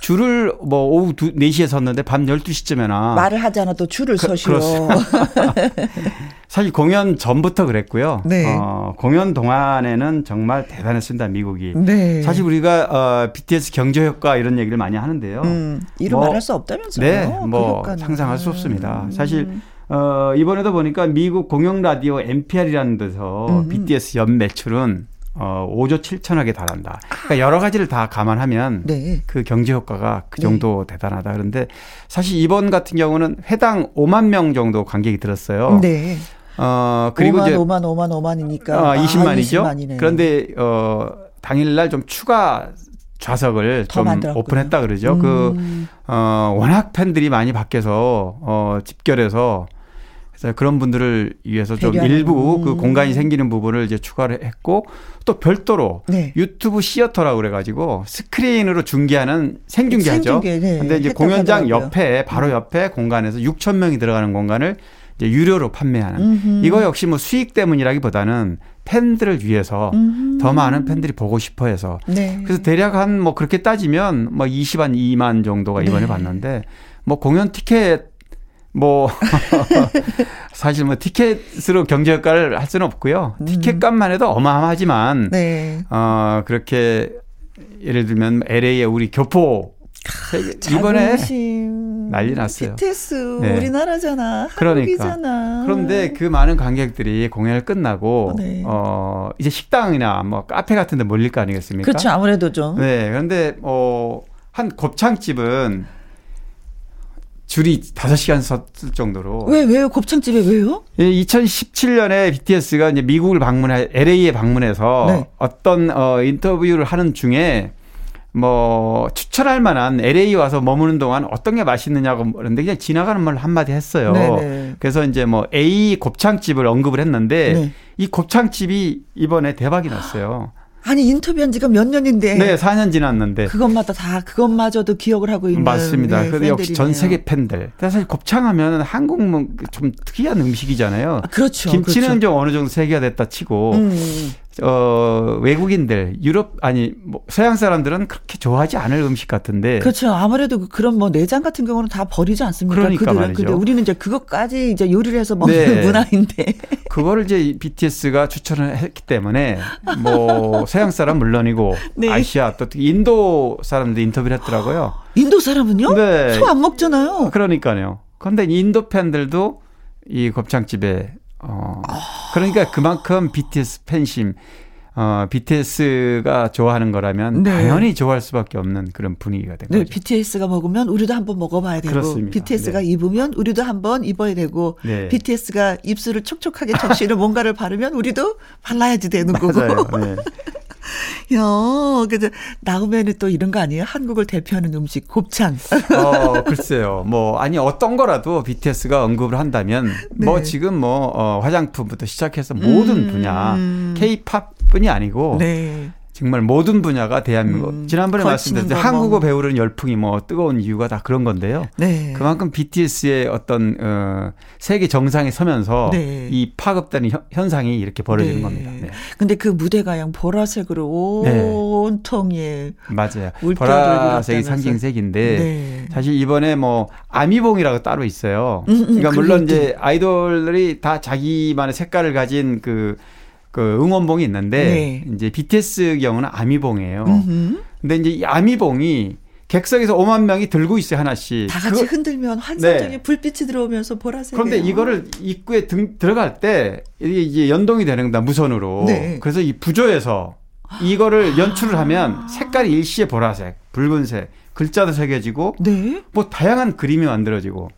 Speaker 6: 줄을 뭐 오후 2, 4시에 섰는데 밤 12시쯤에나
Speaker 1: 말을 하잖아 또 줄을
Speaker 6: 그-
Speaker 1: 서시오.
Speaker 6: 사실 공연 전부터 그랬고요.
Speaker 1: 네.
Speaker 6: 어, 공연 동안에는 정말 대단했습니다. 미국이.
Speaker 1: 네.
Speaker 6: 사실 우리가 어, BTS 경제 효과 이런 얘기를 많이 하는데요.
Speaker 1: 음, 이루
Speaker 6: 뭐,
Speaker 1: 말할 수 없다면서요.
Speaker 6: 네,
Speaker 1: 그
Speaker 6: 뭐. 상상할 수 없습니다. 사실
Speaker 1: 음.
Speaker 6: 어, 이번에도 보니까 미국 공영 라디오 NPR이라는 데서
Speaker 1: 음.
Speaker 6: BTS 연 매출은 어, 5조 7천억에 달한다. 그러니까 여러 가지를 다 감안하면
Speaker 1: 네.
Speaker 6: 그 경제 효과가 그 정도 대단하다. 그런데 사실 이번 같은 경우는 회당 5만 명 정도 관객이 들었어요.
Speaker 1: 네.
Speaker 6: 어 그리고
Speaker 1: 5만,
Speaker 6: 이제
Speaker 1: 5만 5만 5만이니까
Speaker 6: 어, 20만이죠.
Speaker 1: 아, 20만이네.
Speaker 6: 그런데 어 당일날 좀 추가 좌석을 더좀
Speaker 1: 만들었군요.
Speaker 6: 오픈했다 그러죠.
Speaker 1: 음.
Speaker 6: 그 어, 워낙 팬들이 많이 밖에서 어, 집결해서 그래서 그런 분들을 위해서 좀. 일부 그
Speaker 1: 음.
Speaker 6: 공간이 생기는 부분을 이제 추가를 했고 또 별도로
Speaker 1: 네.
Speaker 6: 유튜브 시어터라고 그래가지고 스크린으로 중계하는 생중계하죠.
Speaker 1: 생중계, 네.
Speaker 6: 근데 이제 공연장
Speaker 1: 하더라고요. 음.
Speaker 6: 옆에 바로 옆에 공간에서 6천 명이 들어가는 공간을 이제 유료로 판매하는
Speaker 1: 음흠.
Speaker 6: 이거 역시 뭐 수익 때문이라기보다는 팬들을 위해서
Speaker 1: 음흠.
Speaker 6: 더 많은 팬들이 보고 싶어 해서
Speaker 1: 네.
Speaker 6: 그래서 대략 한 뭐 그렇게 따지면 뭐 20한 2만 정도가 이번에
Speaker 1: 네.
Speaker 6: 봤는데 뭐 공연 티켓 뭐 사실 뭐 티켓으로 경제 효과를 할 수는 없고요. 티켓 값만 해도 어마어마하지만
Speaker 1: 음. 네.
Speaker 6: 어 그렇게 예를 들면 LA의 우리 교포 이번에
Speaker 1: 자부심.
Speaker 6: 난리 났어요.
Speaker 1: BTS
Speaker 6: 네.
Speaker 1: 우리나라잖아.
Speaker 6: 그러니까.
Speaker 1: 한국이잖아.
Speaker 6: 그런데 그 많은 관객들이 공연을 끝나고
Speaker 1: 네.
Speaker 6: 어 이제 식당이나 뭐 카페 같은 데 몰릴 거 아니겠습니까?
Speaker 1: 그렇죠. 아무래도 좀.
Speaker 6: 네. 그런데 어한 곱창집은 줄이 5시간 섰을 정도로
Speaker 1: 왜 왜요? 곱창집에 왜요?
Speaker 6: 2017년에 BTS가 이제 미국을 방문해 LA에 방문해서
Speaker 1: 네.
Speaker 6: 어떤 어 인터뷰를 하는 중에 뭐 추천할 만한 LA 와서 머무는 동안 어떤 게 맛있느냐고 그런데 그냥 지나가는 말 한마디 했어요.
Speaker 1: 네네.
Speaker 6: 그래서 이제 뭐 A 곱창집을 언급을 했는데
Speaker 1: 네.
Speaker 6: 이 곱창집이 이번에 대박이 났어요.
Speaker 1: 아니 인터뷰한 지가 몇 년인데.
Speaker 6: 네, 4년 지났는데.
Speaker 1: 그것마다 다 그것마저도 기억을 하고 있는.
Speaker 6: 맞습니다.
Speaker 1: 네,
Speaker 6: 근데 역시 전. 세계 팬들. 사실 곱창하면 한국 뭐좀 특이한 음식이잖아요.
Speaker 1: 아, 그렇죠.
Speaker 6: 김치는
Speaker 1: 그렇죠.
Speaker 6: 좀 어느 정도 세계화됐다 치고
Speaker 1: 음.
Speaker 6: 어 외국인들 유럽 아니 뭐 서양 사람들은 그렇게 좋아하지 않을 음식 같은데
Speaker 1: 그렇죠. 아무래도 그- 그런 뭐 내장 같은 경우는 다 버리지 않습니까?
Speaker 6: 그러니까
Speaker 1: 그들은
Speaker 6: 말이죠.
Speaker 1: 근데 우리는 이제 그것까지 이제 요리를 해서 먹는
Speaker 6: 네.
Speaker 1: 문화인데.
Speaker 6: 그거를 이제 BTS가 추천을 했기 때문에 뭐 서양 사람 물론이고
Speaker 1: 네.
Speaker 6: 아시아 또 특히 인도 사람들 인터뷰를 했더라고요.
Speaker 1: 인도 사람은요?
Speaker 6: 네.
Speaker 1: 소 안 먹잖아요.
Speaker 6: 그러니까요. 그런데 인도 팬들도 이 곱창집에 어 그러니까 그만큼 BTS 팬심 어 BTS가 좋아하는 거라면
Speaker 1: 네.
Speaker 6: 당연히 좋아할 수밖에 없는 그런 분위기가 된
Speaker 1: 네,
Speaker 6: 거죠.
Speaker 1: BTS가 먹으면 우리도 한번 먹어봐야 되고,
Speaker 6: 그렇습니다.
Speaker 1: BTS가
Speaker 6: 네.
Speaker 1: 입으면 우리도 한번 입어야 되고,
Speaker 6: 네.
Speaker 1: BTS가 입술을 촉촉하게 적시는 뭔가를 바르면 우리도 발라야지 되는 거고.
Speaker 6: 맞아요. 네.
Speaker 1: 야, 그래서 나오면은 또 이런 거 아니에요? 한국을 대표하는 음식 곱창.
Speaker 6: 어, 글쎄요. 뭐, 아니, 어떤 거라도 BTS가 언급을 한다면, 뭐,
Speaker 1: 네.
Speaker 6: 지금 뭐, 어, 화장품부터 시작해서 모든
Speaker 1: 음.
Speaker 6: 분야, 케이팝 뿐이 아니고,
Speaker 1: 네.
Speaker 6: 정말 모든 분야가 대한민국,
Speaker 1: 음,
Speaker 6: 지난번에 말씀드렸죠.
Speaker 1: 거
Speaker 6: 한국어
Speaker 1: 뭐.
Speaker 6: 배우는 열풍이 뭐, 뜨거운 이유가 다 그런 건데요.
Speaker 1: 네.
Speaker 6: 그만큼 BTS의 어떤, 어, 세계 정상에 서면서,
Speaker 1: 네.
Speaker 6: 이 파급되는 현- 현상이 이렇게 벌어지는
Speaker 1: 네.
Speaker 6: 겁니다. 네.
Speaker 1: 근데 그 무대가 양 보라색으로
Speaker 6: 네.
Speaker 1: 온통 예.
Speaker 6: 맞아요. 보라색이. 상징색인데,
Speaker 1: 네.
Speaker 6: 사실 이번에 뭐 아미봉이라고 따로 있어요.
Speaker 1: 음, 음,
Speaker 6: 그러니까 물론. 이제 아이돌들이 다 자기만의 색깔을 가진 그, 그 응원봉이 있는데
Speaker 1: 네.
Speaker 6: 이제 BTS 경우는 아미봉이에요.
Speaker 1: 음흠.
Speaker 6: 근데 이제 이 아미봉이 객석에서 5만 명이 들고 있어요 하나씩.
Speaker 1: 다 같이
Speaker 6: 그거-
Speaker 1: 흔들면 환상적인
Speaker 6: 네.
Speaker 1: 불빛이 들어오면서 보라색.
Speaker 6: 그런데 이거를 입구에 등, 들어갈 때 이게 이제 연동이 되는 겁니다 무선으로.
Speaker 1: 네.
Speaker 6: 그래서 이 부조에서 이거를 연출을 하면 색깔이 일시에 보라색, 붉은색, 글자도 새겨지고
Speaker 1: 네.
Speaker 6: 뭐 다양한 그림이 만들어지고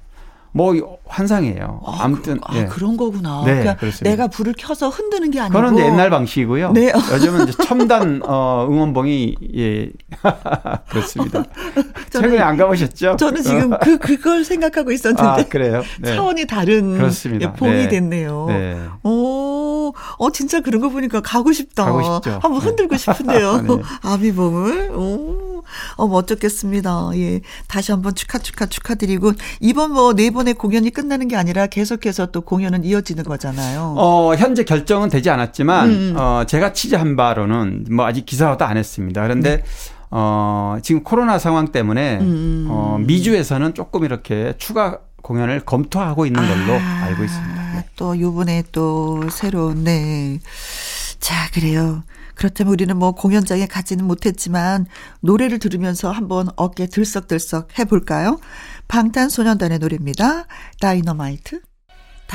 Speaker 6: 뭐 환상이에요.
Speaker 1: 아,
Speaker 6: 아무튼
Speaker 1: 그, 아,
Speaker 6: 예.
Speaker 1: 그런 거구나.
Speaker 6: 네,
Speaker 1: 그러니까
Speaker 6: 그렇습니다.
Speaker 1: 내가 불을 켜서 흔드는 게 아니고.
Speaker 6: 이제 옛날 방식이고요.
Speaker 1: 네.
Speaker 6: 요즘은 이제 첨단 어, 응원봉이 예 그렇습니다. 최근에 안 가보셨죠?
Speaker 1: 저는 지금 그 그걸 생각하고 있었는데
Speaker 6: 아 그래요. 네.
Speaker 1: 차원이 다른
Speaker 6: 그렇습니다.
Speaker 1: 예, 봉이
Speaker 6: 네.
Speaker 1: 됐네요.
Speaker 6: 네.
Speaker 1: 오, 어 진짜 그런 거 보니까 가고 싶다.
Speaker 6: 가고 싶죠.
Speaker 1: 한번
Speaker 6: 네.
Speaker 1: 흔들고 싶은데요.
Speaker 6: 네.
Speaker 1: 아비봉을. 오, 어 멋졌겠습니다. 예, 다시 한번 축하 축하 축하드리고 이번 뭐 네 번의 공연이 끝나는 게 아니라 계속해서 또 공연은 이어지는 거잖아요.
Speaker 6: 어, 현재 결정은 되지 않았지만,
Speaker 1: 음.
Speaker 6: 어, 제가 취재한 바로는 뭐 아직 기사화도 안 했습니다. 그런데, 어, 지금 코로나 상황 때문에,
Speaker 1: 네. 음.
Speaker 6: 어, 미주에서는 조금 이렇게 추가 공연을 검토하고 있는 걸로
Speaker 1: 아,
Speaker 6: 알고 있습니다.
Speaker 1: 또 요번에 또 새로운 네. 자, 그래요. 그렇다면 우리는 뭐 공연장에 가지는 못했지만 노래를 들으면서 한번 어깨 들썩들썩 해볼까요? 방탄소년단의 노래입니다. 다이너마이트.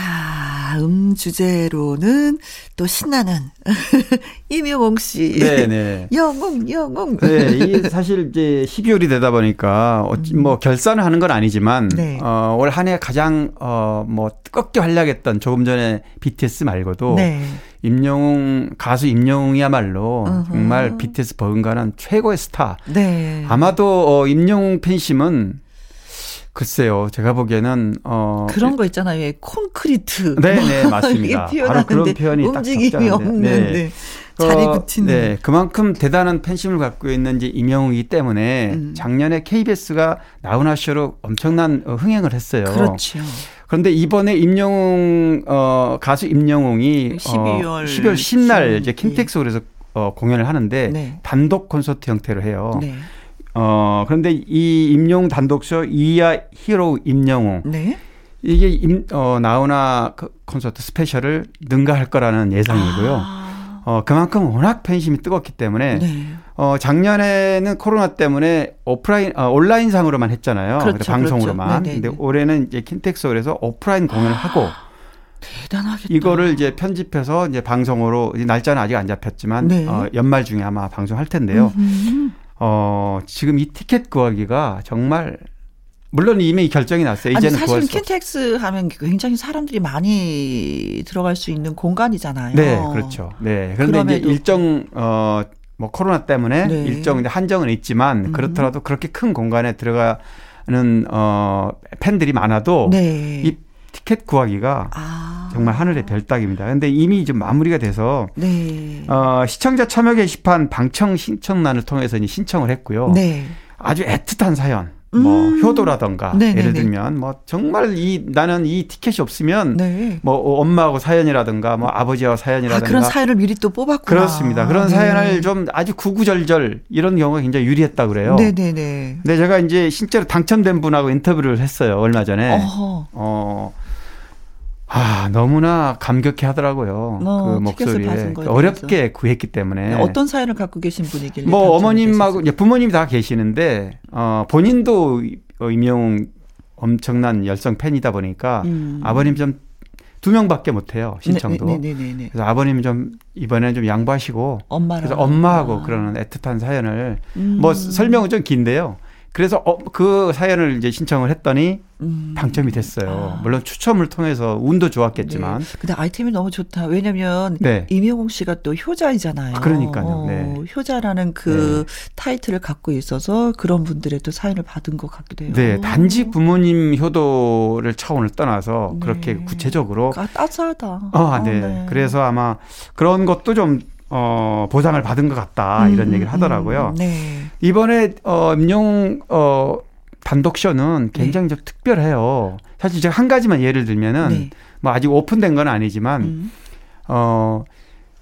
Speaker 1: 다음 주제로는 또 신나는 이명홍 씨.
Speaker 6: 네네.
Speaker 1: 영웅, 영웅.
Speaker 6: 네, 이 사실 이제 12월이 되다 보니까 어찌 뭐 결산을 하는 건 아니지만
Speaker 1: 네.
Speaker 6: 어, 올 한 해 가장 어뭐 뜨겁게 활약했던 조금 전에 BTS 말고도
Speaker 1: 네.
Speaker 6: 임영웅 가수 임영웅이야말로
Speaker 1: 어허.
Speaker 6: 정말 BTS 버금가는 최고의 스타.
Speaker 1: 네.
Speaker 6: 아마도 어, 임영웅 팬심은 글쎄요, 제가 보기에는 어
Speaker 1: 그런 거 있잖아요. 예, 콘크리트.
Speaker 6: 네, 네,
Speaker 1: 뭐
Speaker 6: 맞습니다.
Speaker 1: 이렇게
Speaker 6: 바로 그런 표현이 딱
Speaker 1: 움직임이. 없는
Speaker 6: 네.
Speaker 1: 네. 자리
Speaker 6: 어,
Speaker 1: 붙이는.
Speaker 6: 네, 그만큼 대단한 팬심을 갖고 있는 이제 임영웅이기 때문에
Speaker 1: 음.
Speaker 6: 작년에 KBS가 나훈아 쇼로 엄청난 어, 흥행을 했어요.
Speaker 1: 그렇죠.
Speaker 6: 그런데 이번에 임영웅 어 가수 임영웅이
Speaker 1: 12월
Speaker 6: 어, 12월 10날 이제
Speaker 1: 10일.
Speaker 6: 킨텍스홀에서 어, 공연을 하는데
Speaker 1: 네.
Speaker 6: 단독 콘서트 형태로 해요.
Speaker 1: 네.
Speaker 6: 어 그런데 이 임영웅 단독쇼 이야 히로 임영웅
Speaker 1: 네.
Speaker 6: 이게 임, 어, 나훈아 그 콘서트 스페셜을 능가할 거라는 예상이고요.
Speaker 1: 아,
Speaker 6: 어, 그만큼 워낙 팬심이 뜨겁기 때문에
Speaker 1: 네.
Speaker 6: 어, 작년에는 코로나 때문에 오프라인 어, 온라인 상으로만 했잖아요.
Speaker 1: 그렇죠,
Speaker 6: 그래서 방송으로만.
Speaker 1: 그렇죠. 네네네.
Speaker 6: 근데 올해는 이제 킨텍스홀에서 오프라인 공연을 하고
Speaker 1: 대단하겠다.
Speaker 6: 이거를 이제 편집해서 이제 방송으로 이제 날짜는 아직 안 잡혔지만
Speaker 1: 네.
Speaker 6: 어, 연말 중에 아마 방송할 텐데요.
Speaker 1: 음.
Speaker 6: 어, 지금 이 티켓 구하기가 정말 물론 이미 결정이 났어요.
Speaker 1: 아니
Speaker 6: 이제는
Speaker 1: 사실은
Speaker 6: 수 없어요.
Speaker 1: 킨텍스 하면 굉장히 사람들이 많이 들어갈 수 있는 공간이잖아요.
Speaker 6: 네, 그렇죠. 네. 그런데 이제 일정 어 뭐 코로나 때문에
Speaker 1: 네.
Speaker 6: 일정 이제 한정은 있지만
Speaker 1: 음.
Speaker 6: 그렇더라도 그렇게 큰 공간에 들어가는 어 팬들이 많아도
Speaker 1: 네.
Speaker 6: 이 티켓 구하기가
Speaker 1: 아.
Speaker 6: 정말 하늘의 별따기입니다. 근데 이미 좀 마무리가 돼서
Speaker 1: 네.
Speaker 6: 어 시청자 참여 게시판 방청 신청란을 통해서 이제 신청을 했고요.
Speaker 1: 네.
Speaker 6: 아주 애틋한 사연. 뭐
Speaker 1: 음.
Speaker 6: 효도라던가
Speaker 1: 네네네.
Speaker 6: 예를 들면 뭐 정말 이 나는 이 티켓이 없으면
Speaker 1: 네.
Speaker 6: 뭐 엄마하고 사연이라든가 뭐 아버지와
Speaker 1: 아,
Speaker 6: 사연이라든가
Speaker 1: 그런 사연을 미리 또 뽑았구나.
Speaker 6: 그렇습니다. 그런
Speaker 1: 네.
Speaker 6: 사연을 좀 아주 구구절절 이런 경우가 굉장히 유리했다 그래요.
Speaker 1: 네네네.
Speaker 6: 근데 제가 이제 실제로 당첨된 분하고 인터뷰를 했어요. 얼마 전에.
Speaker 1: 어허.
Speaker 6: 어. 아, 너무나 감격해 하더라고요.
Speaker 1: 어,
Speaker 6: 그 목소리에.
Speaker 1: 거에
Speaker 6: 어렵게 구했기 때문에.
Speaker 1: 네, 어떤 사연을 갖고 계신 분이길래
Speaker 6: 뭐 어머님하고
Speaker 1: 되셨어요?
Speaker 6: 이제 부모님이 다 계시는데 어 본인도 어, 임영웅 엄청난 열성 팬이다 보니까
Speaker 1: 음.
Speaker 6: 아버님 좀 두 명밖에 못 해요. 신청도.
Speaker 1: 네, 네, 네, 네, 네.
Speaker 6: 그래서 아버님 좀 이번에는 좀 양보하시고
Speaker 1: 엄마랑
Speaker 6: 그래서 엄마하고
Speaker 1: 아.
Speaker 6: 그러는 애틋한 사연을
Speaker 1: 음.
Speaker 6: 뭐 설명은 좀 긴데요. 그래서 어, 그 사연을 이제 신청을 했더니
Speaker 1: 음.
Speaker 6: 당첨이 됐어요.
Speaker 1: 아.
Speaker 6: 물론 추첨을 통해서 운도 좋았겠지만.
Speaker 1: 네. 근데 아이템이 너무 좋다. 왜냐면
Speaker 6: 네.
Speaker 1: 임영웅 씨가 또 효자이잖아요.
Speaker 6: 아, 그러니까요.
Speaker 1: 어,
Speaker 6: 네.
Speaker 1: 효자라는 그 타이틀을 갖고 있어서 그런 분들의 또 사연을 받은 것 같기도 해요.
Speaker 6: 네, 단지 부모님 효도를 차원을 떠나서
Speaker 1: 네.
Speaker 6: 그렇게 구체적으로
Speaker 1: 아, 따스하다.
Speaker 6: 아,
Speaker 1: 어,
Speaker 6: 네. 그래서 아마 그런 것도 좀 어, 보상을 받은 것 같다 이런
Speaker 1: 음,
Speaker 6: 얘기를 하더라고요.
Speaker 1: 음, 네.
Speaker 6: 이번에 어, 임영웅 어, 단독 쇼는 굉장히 좀 특별해요. 사실 제가 한 가지만 예를 들면은
Speaker 1: 네.
Speaker 6: 뭐 아직 오픈된 건 아니지만
Speaker 1: 음.
Speaker 6: 어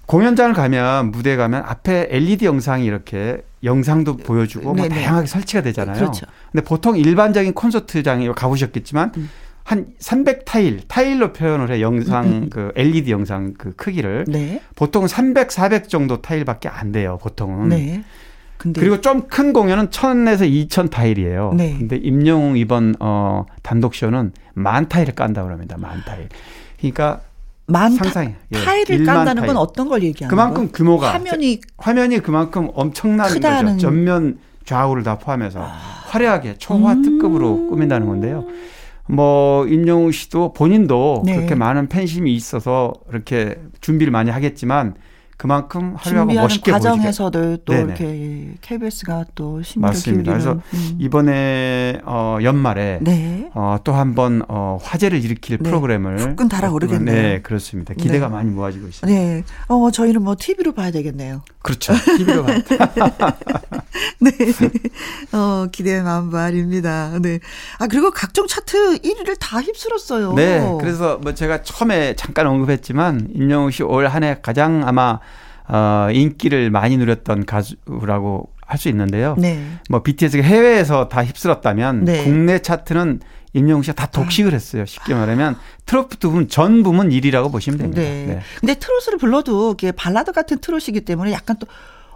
Speaker 6: 공연장을 가면 무대 가면 앞에 LED 영상이 이렇게 영상도 보여주고 뭐. 다양하게 설치가 되잖아요.
Speaker 1: 그렇죠.
Speaker 6: 근데 보통 일반적인 콘서트장에 가보셨겠지만
Speaker 1: 음.
Speaker 6: 한300 타일, 타일로 표현을 해 영상
Speaker 1: 음,
Speaker 6: 그 LED 영상 그 크기를
Speaker 1: 네.
Speaker 6: 보통 300, 400 정도 타일밖에 안 돼요. 보통은.
Speaker 1: 네.
Speaker 6: 그리고 좀 큰 공연은 1000에서 2000 타일이에요.
Speaker 1: 네.
Speaker 6: 근데 임영웅 이번 어 단독 쇼는 만 타일을 깐다고 합니다. 만 타일. 그러니까
Speaker 1: 만
Speaker 6: 상상이 예,
Speaker 1: 타일을 깐다는
Speaker 6: 타일.
Speaker 1: 건 어떤 걸 얘기하는
Speaker 6: 그만큼
Speaker 1: 거예요?
Speaker 6: 규모가
Speaker 1: 화면이
Speaker 6: 화면이 그만큼 엄청난
Speaker 1: 크다는-
Speaker 6: 거죠. 전면 좌우를 다 포함해서 화려하게 초화
Speaker 1: 음.
Speaker 6: 특급으로 꾸민다는 건데요. 뭐 임영웅 씨도 본인도
Speaker 1: 네.
Speaker 6: 그렇게 많은 팬심이 있어서 이렇게 준비를 많이 하겠지만 그만큼 화려하고
Speaker 1: 준비하는
Speaker 6: 멋있게
Speaker 1: 과정에서도 또
Speaker 6: 네네.
Speaker 1: 이렇게 KBS가 또 힘을
Speaker 6: 맞습니다.
Speaker 1: 기울이는
Speaker 6: 그래서
Speaker 1: 음.
Speaker 6: 이번에 어 연말에
Speaker 1: 네.
Speaker 6: 어, 또 한번 어, 화제를 일으킬
Speaker 1: 네.
Speaker 6: 프로그램을
Speaker 1: 후끈 달아오르겠네요.
Speaker 6: 네, 그렇습니다. 기대가
Speaker 1: 네.
Speaker 6: 많이 모아지고 있습니다.
Speaker 1: 네. 어, 저희는 뭐 TV로 봐야 되겠네요.
Speaker 6: 그렇죠. TV로 가.
Speaker 1: 네. 어, 기대 만발입니다. 네. 아, 그리고 각종 차트 1위를 다 휩쓸었어요.
Speaker 6: 네, 그래서 뭐 제가 처음에 잠깐 언급했지만 임영웅 씨 올 한 해 가장 아마 어, 인기를 많이 누렸던 가수라고 할 수 있는데요.
Speaker 1: 네.
Speaker 6: 뭐 BTS가 해외에서 다 휩쓸었다면
Speaker 1: 네.
Speaker 6: 국내 차트는 임영웅 씨가 다 독식을 했어요. 쉽게 말하면 트로트 부분 전 부문 1위라고 보시면 됩니다.
Speaker 1: 네.
Speaker 6: 네.
Speaker 1: 근데 트로트를 불러도 이게 발라드 같은 트롯이기 때문에 약간 또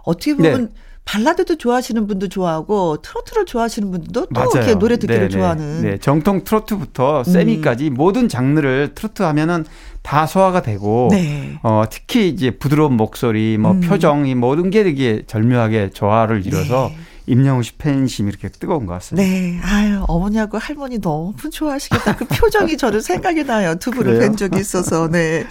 Speaker 1: 어떻게 보면 네. 발라드도 좋아하시는 분도 좋아하고 트로트를 좋아하시는 분들도 또 맞아요. 이렇게 노래 듣기를 네, 네. 좋아하는. 네,
Speaker 6: 정통 트로트부터 세미까지 음. 모든 장르를 트로트 하면은 다 소화가 되고 네. 어 특히 이제 부드러운 목소리, 뭐 음. 표정이 모든 게 되게 절묘하게 조화를 이뤄서 네. 임영웅 씨 팬심이 이렇게 뜨거운 것 같습니다.
Speaker 1: 네. 아유, 어머니하고 할머니 너무 좋아하시겠다. 그 표정이 저는 생각이 나요. 두 분을 뵌 적이 있어서. 네.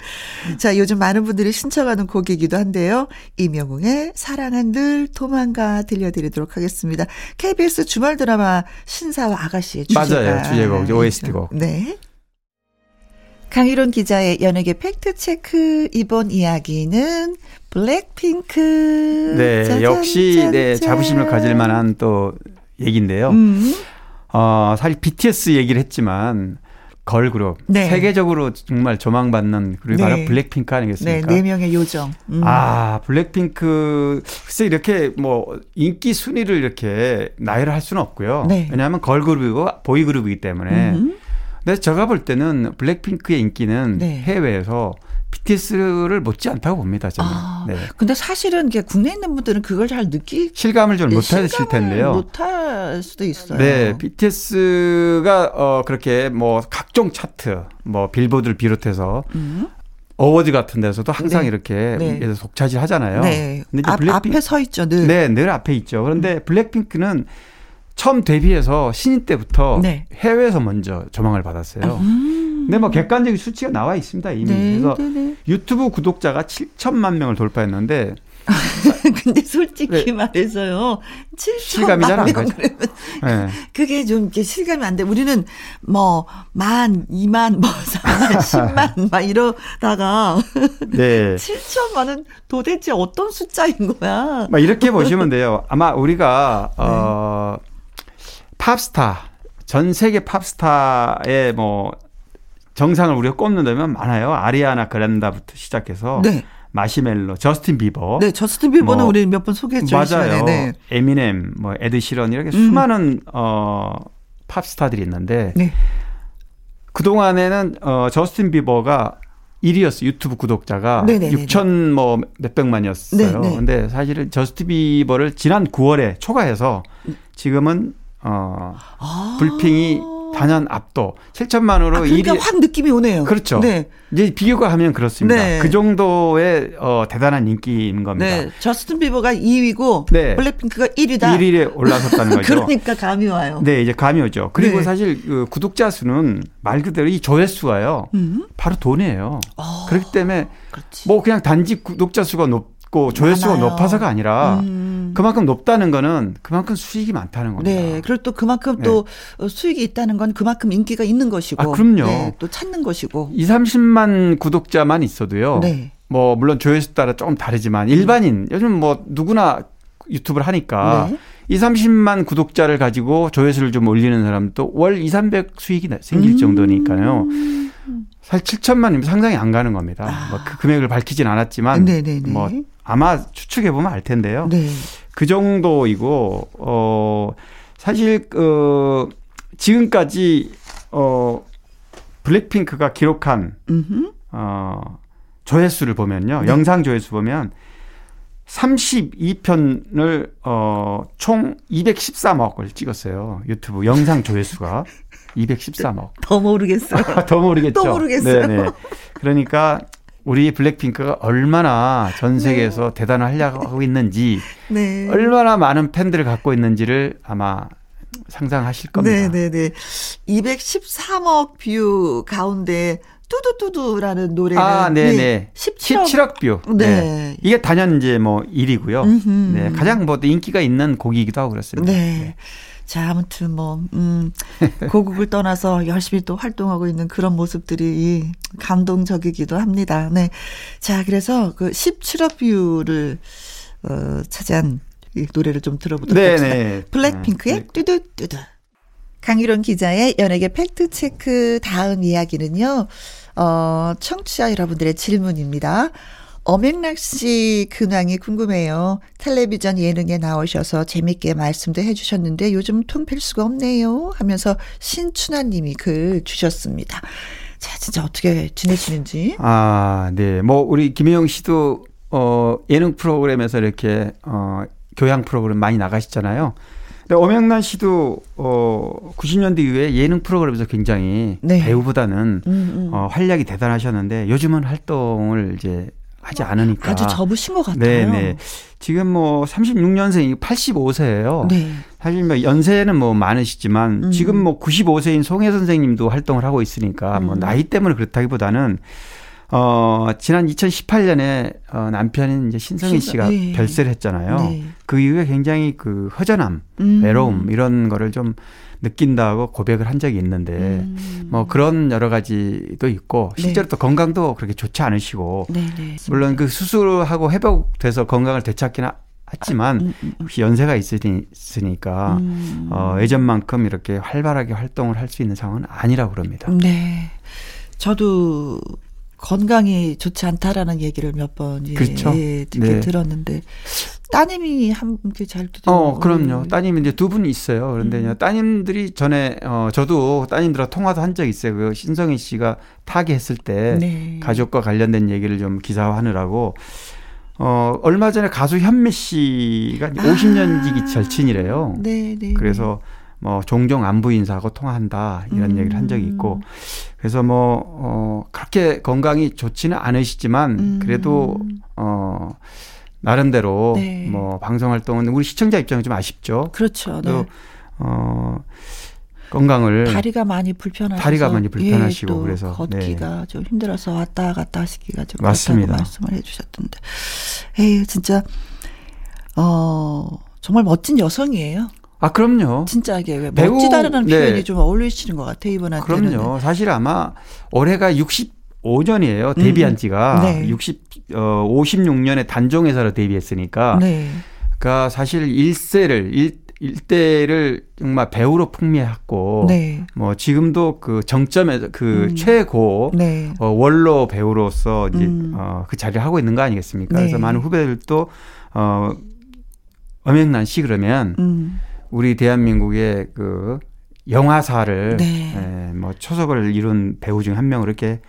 Speaker 1: 자, 요즘 많은 분들이 신청하는 곡이기도 한데요. 임영웅의 사랑은 늘 도망가 들려드리도록 하겠습니다. KBS 주말 드라마 신사와 아가씨의 주제가.
Speaker 6: 맞아요. 주제곡, OST곡.
Speaker 1: 네. 강희론 기자의 연예계 팩트체크 이번 이야기는 블랙핑크.
Speaker 6: 네, 짜잔, 역시 짜잔. 네, 자부심을 가질 만한 또 얘기인데요. 음. 어, 사실 BTS 얘기를 했지만 걸그룹 네. 세계적으로 정말 조망받는 그룹이 네. 바로 블랙핑크 아니겠습니까?
Speaker 1: 네, 네 명의 요정.
Speaker 6: 음. 아, 블랙핑크 글쎄 이렇게 뭐 인기 순위를 이렇게 나열을 할 수는 없고요. 네. 왜냐하면 걸그룹이고 보이그룹이기 때문에. 음. 근데 제가 볼 때는 블랙핑크의 인기는 네. 해외에서 BTS를 못지 않다고 봅니다. 저는. 아,
Speaker 1: 네. 근데 사실은 국내에 있는 분들은 그걸 잘 느끼
Speaker 6: 실감을 좀 못하실 텐데요.
Speaker 1: 못할 수도 있어요.
Speaker 6: 네, BTS가 어 그렇게 뭐 각종 차트, 뭐 빌보드를 비롯해서 음. award 같은 데서도 항상 네. 이렇게 네. 독차지 하잖아요.
Speaker 1: 네. 근데 이제 블랙핑... 앞에 서 있죠, 늘.
Speaker 6: 네, 늘 앞에 있죠. 그런데 음. 블랙핑크는 처음 데뷔해서 신인 때부터 네. 해외에서 먼저 조명을 받았어요. 음. 근데 뭐 객관적인 수치가 나와 있습니다 이미. 네, 그래서 네, 네. 유튜브 구독자가 7천만 명을 돌파했는데
Speaker 1: 근데 솔직히 네. 말해서요.
Speaker 6: 실감이 잘안 가죠.
Speaker 1: 네. 그게 좀 이렇게 실감이 안 돼. 우리는 뭐, 만, 이만, 뭐, 사만, 십만, 막 이러다가. 네. 7천만은 도대체 어떤 숫자인 거야?
Speaker 6: 막 이렇게 보시면 돼요. 아마 우리가, 어, 네. 팝스타 전 세계 팝스타의 뭐 정상을 우리가 꼽는다면 많아요. 아리아나 그란다부터 시작해서 네. 마시멜로, 저스틴 비버.
Speaker 1: 네, 저스틴 비버는 뭐, 우리 몇 번 소개했죠.
Speaker 6: 맞아요. 네. 에미넴, 뭐 에드 시런 이렇게 음. 수많은 어 팝스타들이 있는데 네. 그 동안에는 어 저스틴 비버가 1위였어 유튜브 구독자가 네네네네. 6천 뭐 몇백만이었어요. 네네. 근데 사실은 저스틴 비버를 지난 9월에 초과해서 지금은 어, 아. 블핑이 단연 압도 7천만으로 아,
Speaker 1: 그러니까 1위 확 느낌이 오네요.
Speaker 6: 그렇죠. 네. 이제 비교가 하면 그렇습니다. 네. 그 정도의 어, 대단한 인기인 겁니다. 네.
Speaker 1: 저스틴 비버가 2위고 네. 블랙핑크가 1위다.
Speaker 6: 1위에 올라섰다는 거죠.
Speaker 1: 그러니까 감이 와요.
Speaker 6: 네, 이제 감이 오죠. 그리고 네. 사실 그 구독자 수는 말 그대로 이 조회수가요. 음. 바로 돈이에요. 오. 어. 그렇기 때문에 그렇지. 뭐 그냥 단지 구독자 수가 높 높고 조회수가 많아요. 높아서가 아니라 음. 그만큼 높다는 거는 그만큼 수익이 많다는 겁니다.
Speaker 1: 네. 그리고 또 그만큼 네. 또 수익이 있다는 건 그만큼 인기가 있는 것이고.
Speaker 6: 아, 그럼요.
Speaker 1: 네, 또 찾는 것이고.
Speaker 6: 2, 30만 구독자만 있어도요. 네. 뭐 물론 조회수 따라 조금 다르지만 일반인 요즘 뭐 누구나 유튜브를 하니까 네. 2, 30만 구독자를 가지고 조회수를 좀 올리는 사람도 월 2, 300 수익이 생길 음. 정도니까요. 사실 7천만이면 상당히 안 가는 겁니다. 아. 뭐그 금액을 밝히진 않았지만 네네네. 뭐 아마 추측해 보면 알 텐데요. 네. 그 정도이고 어 사실 그 지금까지 어 블랙핑크가 기록한 음흠. 어 조회수를 보면요. 네. 영상 조회수 보면 32편을 어총 213억을 찍었어요. 유튜브 영상 조회수가 213억.
Speaker 1: 더 모르겠어요.
Speaker 6: 더 모르겠죠.
Speaker 1: 더 모르겠어요.
Speaker 6: 네네. 그러니까 우리 블랙핑크가 얼마나 전 세계에서 네. 대단한 활약을 하고 있는지, 네. 얼마나 많은 팬들을 갖고 있는지를 아마 상상하실 겁니다.
Speaker 1: 네네네. 213억 뷰 가운데 뚜두뚜두라는 노래는
Speaker 6: 아, 네네. 네. 17억, 17억 뷰. 네. 네. 이게 단연 이제 뭐 1위고요. 네. 가장 뭐 인기가 있는 곡이기도 하고 그렇습니다.
Speaker 1: 네. 네. 자, 아무튼 뭐, 음, 고국을 떠나서 열심히 또 활동하고 있는 그런 모습들이 감동적이기도 합니다. 네. 자, 그래서 그 17억 뷰를, 어, 차지한 이 노래를 좀 들어보도록 네네. 합시다. 네. 블랙핑크의 네. 뚜두뚜두. 강유론 기자의 연예계 팩트체크 다음 이야기는요, 어, 청취자 여러분들의 질문입니다. 엄행락 씨 근황이 궁금해요. 텔레비전 예능에 나오셔서 재밌게 말씀도 해주셨는데 요즘 통 뵐 수가 없네요. 하면서 신춘하 님이 글 주셨습니다. 자, 진짜 어떻게 지내시는지.
Speaker 6: 아, 네. 뭐, 우리 김혜영 씨도 어, 예능 프로그램에서 이렇게, 어, 교양 프로그램 많이 나가시잖아요. 근데 엄영란 씨도 어 90년대 이후에 예능 프로그램에서 굉장히 네. 배우보다는 음, 음. 어 활약이 대단하셨는데 요즘은 활동을 이제 하지 않으니까
Speaker 1: 아주 접으신 것 같아요.
Speaker 6: 네, 네. 지금 뭐 36년생이 85세예요. 네. 사실 뭐 연세는 뭐 많으시지만 음. 지금 뭐 95세인 송혜 선생님도 활동을 하고 있으니까 뭐 음. 나이 때문에 그렇다기보다는 어, 지난 2018년에 어, 남편인 이제 신성희 씨가 네. 별세를 했잖아요. 네. 그 이후에 굉장히 그 허전함, 음. 외로움 이런 거를 좀 느낀다고 고백을 한 적이 있는데 음. 뭐 그런 여러 가지도 있고 네. 실제로 네. 또 건강도 그렇게 좋지 않으시고 네, 네. 물론 그 수술하고 회복돼서 건강을 되찾기는 했지만 아, 음, 음, 음. 혹시 연세가 있으니까 음. 어, 예전만큼 이렇게 활발하게 활동을 할 수 있는 상황은 아니라고 그럽니다.
Speaker 1: 네. 저도 건강이 좋지 않다라는 얘기를 몇 번 예, 그렇죠. 예, 네. 들었는데 따님이 함께 잘
Speaker 6: 두죠. 어, 그럼요. 따님이 이제 두 분이 있어요. 그런데 음. 따님들이 전에 어 저도 따님들하고 통화도 한 적이 있어요. 그 신성희 씨가 타계했을 때 네. 가족과 관련된 얘기를 좀 기사화하느라고 어 얼마 전에 가수 현미 씨가 아. 50년 지기 절친이래요. 네, 네. 그래서 뭐 종종 안부 인사하고 통화한다 이런 음. 얘기를 한 적이 있고 그래서 뭐 어, 그렇게 건강이 좋지는 않으시지만 음. 그래도 어 나름대로 네. 뭐 방송 활동은 우리 시청자 입장은 좀 아쉽죠.
Speaker 1: 그렇죠. 네.
Speaker 6: 어 건강을
Speaker 1: 다리가 많이 불편하셔서
Speaker 6: 다리가 많이 불편하시고
Speaker 1: 예,
Speaker 6: 그래서
Speaker 1: 걷기가 네. 좀 힘들어서 왔다 갔다 하시기가 좀
Speaker 6: 맞습니다.
Speaker 1: 말씀을 해주셨던데, 에이 진짜 어 정말 멋진 여성이에요.
Speaker 6: 아 그럼요.
Speaker 1: 진짜 이게 배우, 멋지다라는 네. 표현이 좀 어울리시는 것 같아요 이분한테는.
Speaker 6: 그럼요. 사실 아마 올해가 65년이에요 데뷔한 음. 지가 네. 60 어, 56년에 단종회사로 데뷔했으니까. 네. 그러니까 사실 일세를 일, 일대를 정말 배우로 풍미했고 네. 뭐 지금도 그 정점에서 그 음. 최고 네. 어, 원로 배우로서 이제 음. 어, 그 자리를 하고 있는 거 아니겠습니까? 네. 그래서 많은 후배들도 어 엄영란 씨 그러면 음. 우리 대한민국의 그 영화사를 네. 에, 뭐 초석을 이룬 배우 중 한 명으로 이렇게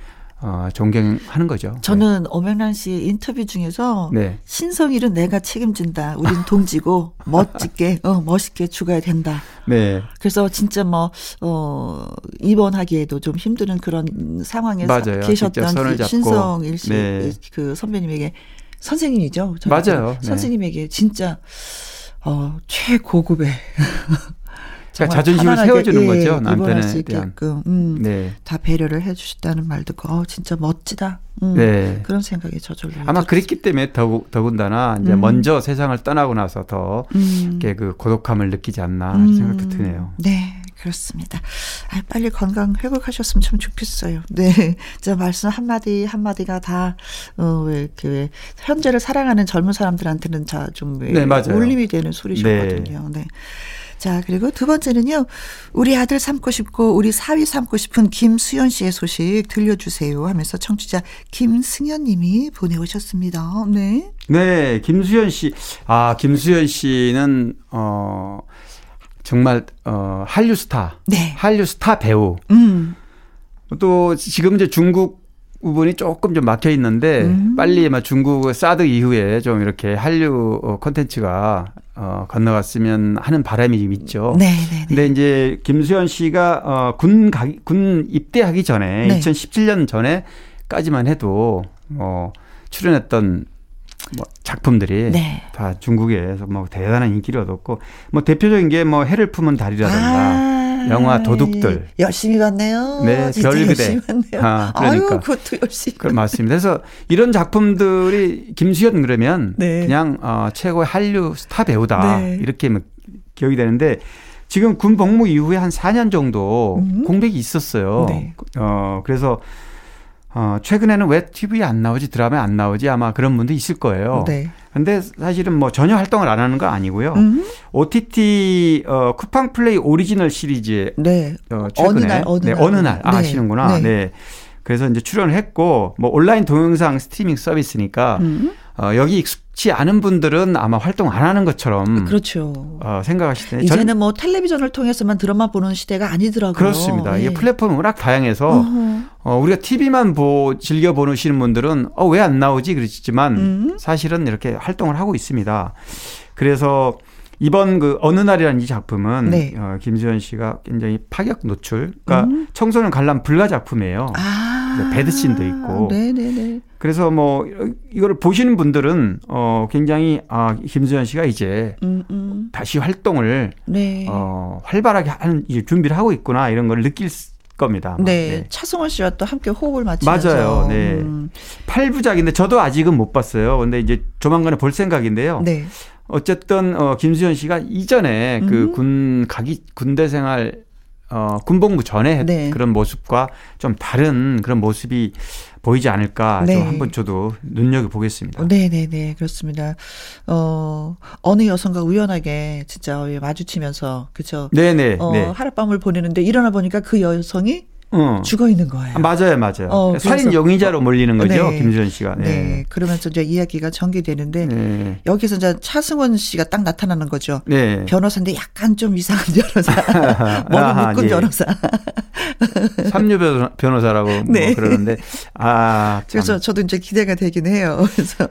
Speaker 6: 어, 존경하는 거죠.
Speaker 1: 저는 네. 오명란 씨 인터뷰 중에서 네. 신성일은 내가 책임진다. 우린 동지고 멋지게 어, 멋있게 죽어야 된다. 네. 그래서 진짜 뭐 어, 입원하기에도 좀 힘든 그런 상황에 맞아요. 계셨던 그 신성일 씨그 네. 그 선배님에게 선생님이죠.
Speaker 6: 맞아요.
Speaker 1: 네. 선생님에게 진짜 어, 최고급의
Speaker 6: 그러니까 자존심을 세워주는 예, 거죠 남편에 대한.
Speaker 1: 음, 네. 다 배려를 해주셨다는 말 듣고 어, 진짜 멋지다. 음, 네. 그런 생각이 저절로.
Speaker 6: 아마 들었어요. 그랬기 때문에 더, 더군다나 이제 음. 먼저 세상을 떠나고 나서 더 음. 그 고독함을 느끼지 않나 음. 생각도 드네요.
Speaker 1: 네. 그렇습니다. 아, 빨리 건강 회복하셨으면 참 좋겠어요. 네. 저 말씀 한마디, 한마디가 다, 어, 왜, 그, 왜, 현재를 사랑하는 젊은 사람들한테는 자, 좀, 왜, 네, 울림이 되는 소리셨거든요. 네. 네. 자, 그리고 두 번째는요. 우리 아들 삼고 싶고 우리 사위 삼고 싶은 김수현 씨의 소식 들려주세요 하면서 청취자 김승현 님이 보내오셨습니다. 네.
Speaker 6: 네, 김수현 씨. 아, 김수현 씨는, 어, 정말, 어, 한류 스타. 네. 한류 스타 배우. 음. 또 지금 이제 중국 부분이 조금 좀 막혀 있는데 음. 빨리 막 중국 사드 이후에 좀 이렇게 한류 어, 콘텐츠가 어, 건너갔으면 하는 바람이 좀 있죠. 네, 네, 네. 근데 이제 김수현 씨가 어, 군 가기, 군 입대하기 전에 네. 2017년 전에까지만 해도 뭐 출연했던 뭐 작품들이 네. 다 중국에서 뭐 대단한 인기를 얻었고 뭐 대표적인 게 뭐 해를 품은 달이라든가 아. 영화 도둑들.
Speaker 1: 예, 열심히 봤네요.
Speaker 6: 네, 별그대.
Speaker 1: 아, 그러니까. 아유, 그것도 열심히.
Speaker 6: 그, 맞습니다. 그래서 이런 작품들이 김수현 그러면 네. 그냥 어, 최고의 한류 스타 배우다 네. 이렇게 뭐 기억이 되는데 지금 군 복무 이후에 한 4년 정도 음. 공백이 있었어요. 네. 어, 그래서 어, 최근에는 왜 TV에 안 나오지 드라마에 안 나오지 아마 그런 분도 있을 거예요. 네. 근데 사실은 뭐 전혀 활동을 안 하는 거 아니고요. 음. OTT 어 쿠팡 플레이 오리지널 시리즈 네. 어 최근에 어느 날 어느, 네, 날. 어느 날 아, 네. 아시는구나. 네. 네. 그래서 이제 출연을 했고 뭐 온라인 동영상 스트리밍 서비스니까 음. 어, 여기 익숙치 않은 분들은 아마 활동 안 하는 것처럼
Speaker 1: 그렇죠.
Speaker 6: 어, 생각하실 텐데
Speaker 1: 이제는 뭐 텔레비전을 통해서만 드라마 보는 시대가 아니더라고요.
Speaker 6: 그렇습니다. 네. 이게 플랫폼이 워낙 다양해서 어, 우리가 TV만 보 즐겨 보시는 분들은 어, 왜 안 나오지 그러시지만 음. 사실은 이렇게 활동을 하고 있습니다. 그래서 이번 그 어느 날이라는 이 작품은 네. 어, 김수현 씨가 굉장히 파격 노출, 그러니까 음. 청소년 관람 불가 작품이에요. 아. 배드씬도 있고. 네네네. 그래서 뭐 이거를 보시는 분들은 어 굉장히 아 김수현 씨가 이제 음, 음. 다시 활동을 네. 어 활발하게 하는 이제 준비를 하고 있구나 이런 걸 느낄 겁니다.
Speaker 1: 네. 네. 차승원 씨와 또 함께 호흡을 맞추면서
Speaker 6: 맞아요. 네. 음. 8부작인데 저도 아직은 못 봤어요. 근데 이제 조만간에 볼 생각인데요. 네. 어쨌든 어 김수현 씨가 이전에 그 음. 그군 가기 군대 생활 어 군복무 전에 네. 그런 모습과 좀 다른 그런 모습이 보이지 않을까 네. 좀 한번 저도 눈여겨 보겠습니다.
Speaker 1: 네, 네, 네, 그렇습니다. 어 어느 여성과 우연하게 진짜 마주치면서 그죠?
Speaker 6: 네, 네,
Speaker 1: 어, 네. 하룻밤을 보내는데 일어나 보니까 그 여성이 어. 죽어 있는 거예요.
Speaker 6: 아, 맞아요, 맞아요. 어, 살인 용의자로 몰리는 거죠, 네. 김수현 씨가.
Speaker 1: 네. 네. 그러면서 이제 이야기가 전개되는데 네. 여기서 이제 차승원 씨가 딱 나타나는 거죠. 네. 변호사인데 약간 좀 이상한 변호사, 머리 묶은 예. 변호사.
Speaker 6: 삼류 변호사 라고 뭐 네. 그러는데 아
Speaker 1: 참. 그래서 저도 이제 기대가 되긴 해요. 그래서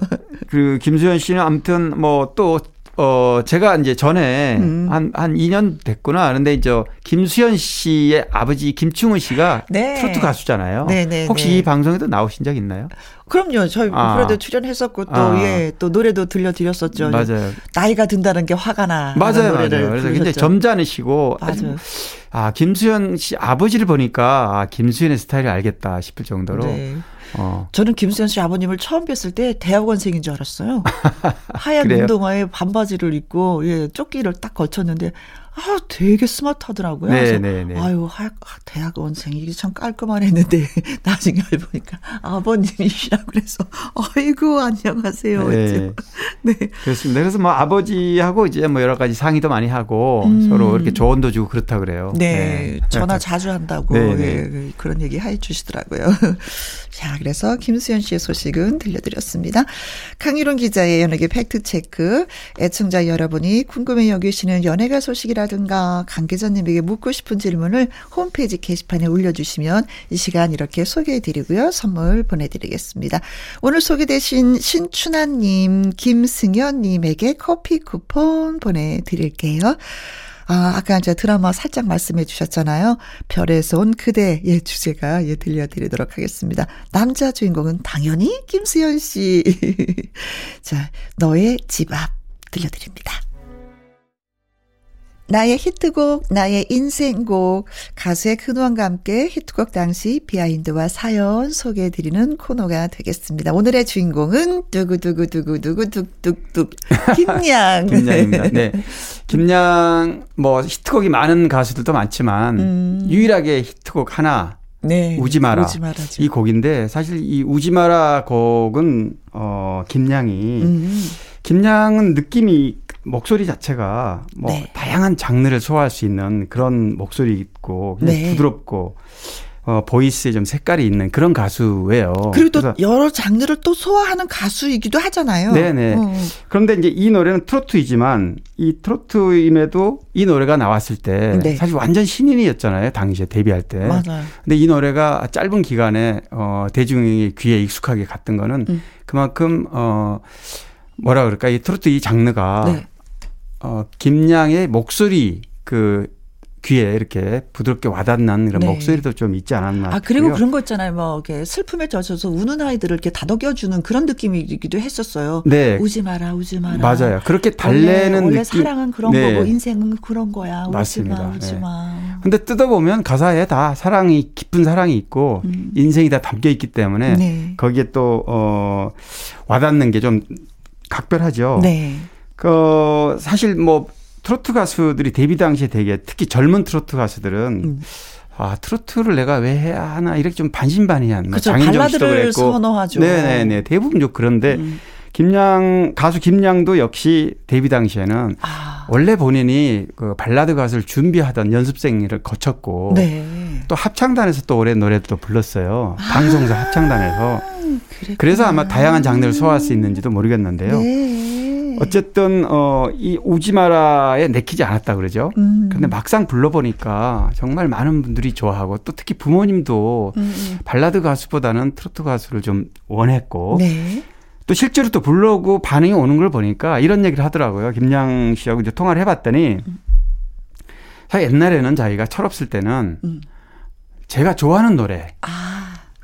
Speaker 6: 그 김수현 씨는 아무튼 뭐 또 어, 제가 이제 전에 음. 한, 한 2년 됐구나. 그런데 이제 김수현 씨의 아버지 김충훈 씨가 네. 트로트 가수잖아요. 네네. 네, 혹시 네. 이 방송에도 나오신 적 있나요?
Speaker 1: 그럼요. 저희 아. 그래도 출연했었고 또 아. 예, 또 노래도 들려드렸었죠.
Speaker 6: 맞아요.
Speaker 1: 나이가 든다는 게 화가 나.
Speaker 6: 맞아요. 맞아요. 그래서 굉장히 점잖으시고 맞아요. 아, 김수현 씨 아버지를 보니까 아, 김수현의 스타일을 알겠다 싶을 정도로 네.
Speaker 1: 어. 저는 김수현 씨 아버님을 처음 뵀을 때 대학원생인 줄 알았어요. 하얀 운동화에 반바지를 입고 예, 조끼를 딱 걸쳤는데 아, 되게 스마트하더라고요. 네, 네, 네. 아유, 하, 대학원생 이게 참 깔끔한 했는데 나중에 알보니까 아버님이시라고 그래서 아이고 안녕하세요.
Speaker 6: 네. 네. 그렇습니다. 그래서 뭐 아버지하고 이제 뭐 여러 가지 상의도 많이 하고 음. 서로 이렇게 조언도 주고 그렇다 그래요.
Speaker 1: 네. 네. 전화 자주 한다고 네, 네. 예, 그런 얘기 해 주시더라고요. 자, 그래서 김수현 씨의 소식은 들려드렸습니다. 강희론 기자의 연예계 팩트 체크. 애청자 여러분이 궁금해 여기시는 연예가 소식이라 든가 강 기자님에게 묻고 싶은 질문을 홈페이지 게시판에 올려주시면 이 시간 이렇게 소개해드리고요. 선물 보내드리겠습니다. 오늘 소개되신 신춘하님, 김승현님에게 커피 쿠폰 보내드릴게요. 아, 아까 이제 드라마 살짝 말씀해 주셨잖아요. 별에서 온 그대, 예, 주제가, 예, 들려드리도록 하겠습니다. 남자 주인공은 당연히 김수현 씨. 자, 너의 집 앞 들려드립니다. 나의 히트곡, 나의 인생곡, 가수의 근원과 함께 히트곡 당시 비하인드와 사연 소개해드리는 코너가 되겠습니다. 오늘의 주인공은 두구두구두구두구 뚝뚝뚝 김양.
Speaker 6: 김양입니다. 네. 김양, 뭐 히트곡이 많은 가수들도 많지만 음. 유일하게 히트곡 하나 네. 우지 마라. 우지 이 곡인데 사실 이 우지 마라 곡은 어 김양이 음. 김양은 느낌이 목소리 자체가 뭐 네. 다양한 장르를 소화할 수 있는 그런 목소리 있고 네. 부드럽고 어, 보이스에 좀 색깔이 있는 그런 가수예요.
Speaker 1: 그리고 또 여러 장르를 또 소화하는 가수이기도 하잖아요.
Speaker 6: 네네. 어. 그런데 이제 이 노래는 트로트이지만 이 트로트임에도 이 노래가 나왔을 때 네. 사실 완전 신인이었잖아요. 당시에 데뷔할 때.
Speaker 1: 맞아요.
Speaker 6: 근데 이 노래가 짧은 기간에 어, 대중의 귀에 익숙하게 갔던 거는 음. 그만큼 어, 뭐라 그럴까 이 트로트 이 장르가 네. 어, 김양의 목소리 그 귀에 이렇게 부드럽게 와닿는 그런 네. 목소리도 좀 있지 않았나.
Speaker 1: 아, 그리고 싶고요. 그런 거 있잖아요. 뭐, 이렇게 슬픔에 젖어서 우는 아이들을 이렇게 다독여주는 그런 느낌이기도 했었어요. 네. 우지 마라, 우지 마라.
Speaker 6: 맞아요. 그렇게 달래는 원래,
Speaker 1: 원래. 사랑은 그런 네. 거고, 인생은 그런 거야. 우지
Speaker 6: 맞습니다.
Speaker 1: 마, 우지 네. 마.
Speaker 6: 근데 뜯어보면 가사에 다 사랑이, 깊은 사랑이 있고, 음. 인생이 다 담겨 있기 때문에, 네. 거기에 또, 어, 와닿는 게 좀 각별하죠. 네. 그 사실 뭐 트로트 가수들이 데뷔 당시에 되게 특히 젊은 트로트 가수들은 음. 아 트로트를 내가 왜 해야 하나 이렇게 좀 반신반의한
Speaker 1: 그렇죠. 장인정 씨도 그랬고 선호하죠.
Speaker 6: 네네네 대부분 좀 그런데 음. 김양 가수 김양도 역시 데뷔 당시에는 아. 원래 본인이 그 발라드 가수를 준비하던 연습생을 거쳤고 네. 또 합창단에서 또 올해 노래도 불렀어요. 아. 방송사 합창단에서. 그랬구나. 그래서 아마 다양한 장르를 소화할 수 있는지도 모르겠는데요. 네. 어쨌든 어이 우지마라에 내키지 않았다 그러죠. 음. 근데 막상 불러보니까 정말 많은 분들이 좋아하고 또 특히 부모님도 음. 음. 발라드 가수보다는 트로트 가수를 좀 원했고 네. 또 실제로 또 불러오고 반응이 오는 걸 보니까 이런 얘기를 하더라고요. 김양 씨하고 이제 통화를 해봤더니 사실 옛날에는 자기가 철없을 때는 음. 제가 좋아하는 노래 아.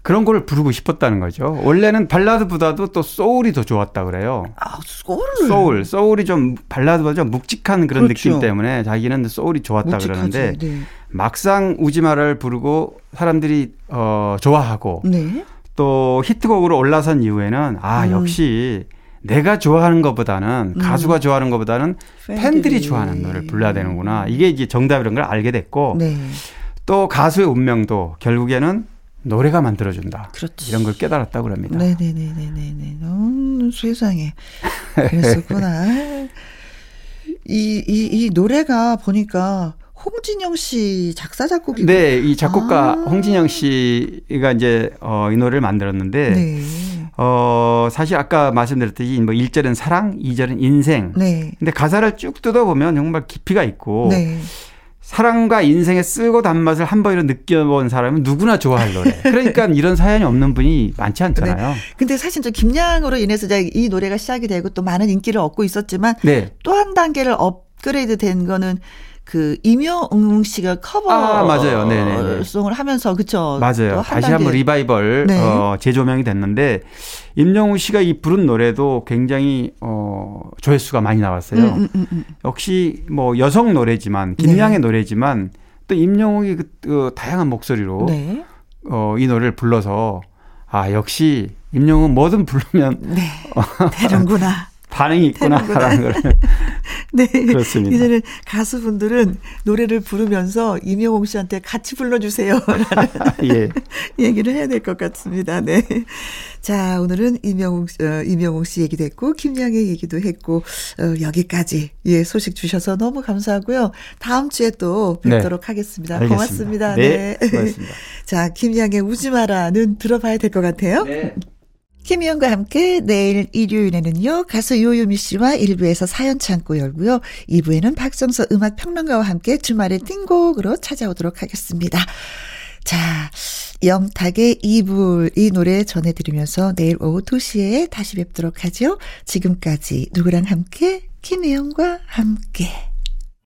Speaker 6: 그런 걸 부르고 싶었다는 거죠. 원래는 발라드보다도 또 소울이 더 좋았다 그래요.
Speaker 1: 아, 소울?
Speaker 6: 소울. 소울이 좀 발라드보다 좀 묵직한 그런 그렇죠. 느낌 때문에 자기는 소울이 좋았다 묵직하지. 그러는데 네. 막상 우지마를 부르고 사람들이 어 좋아하고 네. 또 히트곡으로 올라선 이후에는 아 음. 역시 내가 좋아하는 것보다는 음. 가수가 좋아하는 것보다는 팬들이, 팬들이 좋아하는 노래를 불러야 되는구나 이게 이제 정답이라는 걸 알게 됐고 네. 또 가수의 운명도 결국에는 노래가 만들어준다. 그렇지. 이런 걸 깨달았다고 합니다.
Speaker 1: 네네네네네네. 음, 세상에. 그랬었구나. 이, 이, 이 노래가 보니까 홍진영 씨 작사 작곡이
Speaker 6: 네, 이 작곡가 아. 홍진영 씨가 이제 어, 이 노래를 만들었는데 네. 어, 사실 아까 말씀드렸듯이 뭐 1절은 사랑, 2절은 인생. 네. 근데 가사를 쭉 뜯어 보면 정말 깊이가 있고 네. 사랑과 인생의 쓰고 단맛을 한 번이라도 느껴본 사람은 누구나 좋아할 노래. 그러니까 이런 사연이 없는 분이 많지 않잖아요. 네.
Speaker 1: 근데 사실 저 김양으로 인해서 이 노래가 시작이 되고 또 많은 인기를 얻고 있었지만 네. 또한 단계를 업그레이드 된 거는 그 임영웅 씨가 커버 아, 맞아요. 네네 송을 하면서 그쵸
Speaker 6: 맞아요. 한 다시 한번 리바이벌 네. 어, 재조명이 됐는데 임영웅 씨가 이 부른 노래도 굉장히 어, 조회수가 많이 나왔어요. 음, 음, 음, 음. 역시 뭐 여성 노래지만 김양의 네. 노래지만 또 임영웅이 그, 그 다양한 목소리로 네. 어, 이 노래를 불러서 아 역시 임영웅 뭐든 부르면
Speaker 1: 네. 되는구나.
Speaker 6: 반응이 있구나라는 걸.
Speaker 1: 네. 그렇습니다. 이제는 가수분들은 노래를 부르면서 임영웅 씨한테 같이 불러주세요. 라는 예. 얘기를 해야 될 것 같습니다. 네. 자, 오늘은 임영웅, 어, 임영웅 씨 얘기도 했고, 김양의 얘기도 했고, 어, 여기까지, 예, 소식 주셔서 너무 감사하고요. 다음 주에 또 네. 뵙도록 네. 하겠습니다. 알겠습니다. 고맙습니다.
Speaker 6: 네. 네. 고맙습니다.
Speaker 1: 자, 김양의 우지 마라는 들어봐야 될 것 같아요. 네. 김희영과 함께 내일 일요일에는요, 가수 요요미 씨와 1부에서 사연 창고 열고요. 2부에는 박정서 음악 평론가와 함께 주말의 띵곡으로 찾아오도록 하겠습니다. 자, 영탁의 이불 이 노래 전해드리면서 내일 오후 2시에 다시 뵙도록 하죠. 지금까지 누구랑 함께? 김혜영과 함께.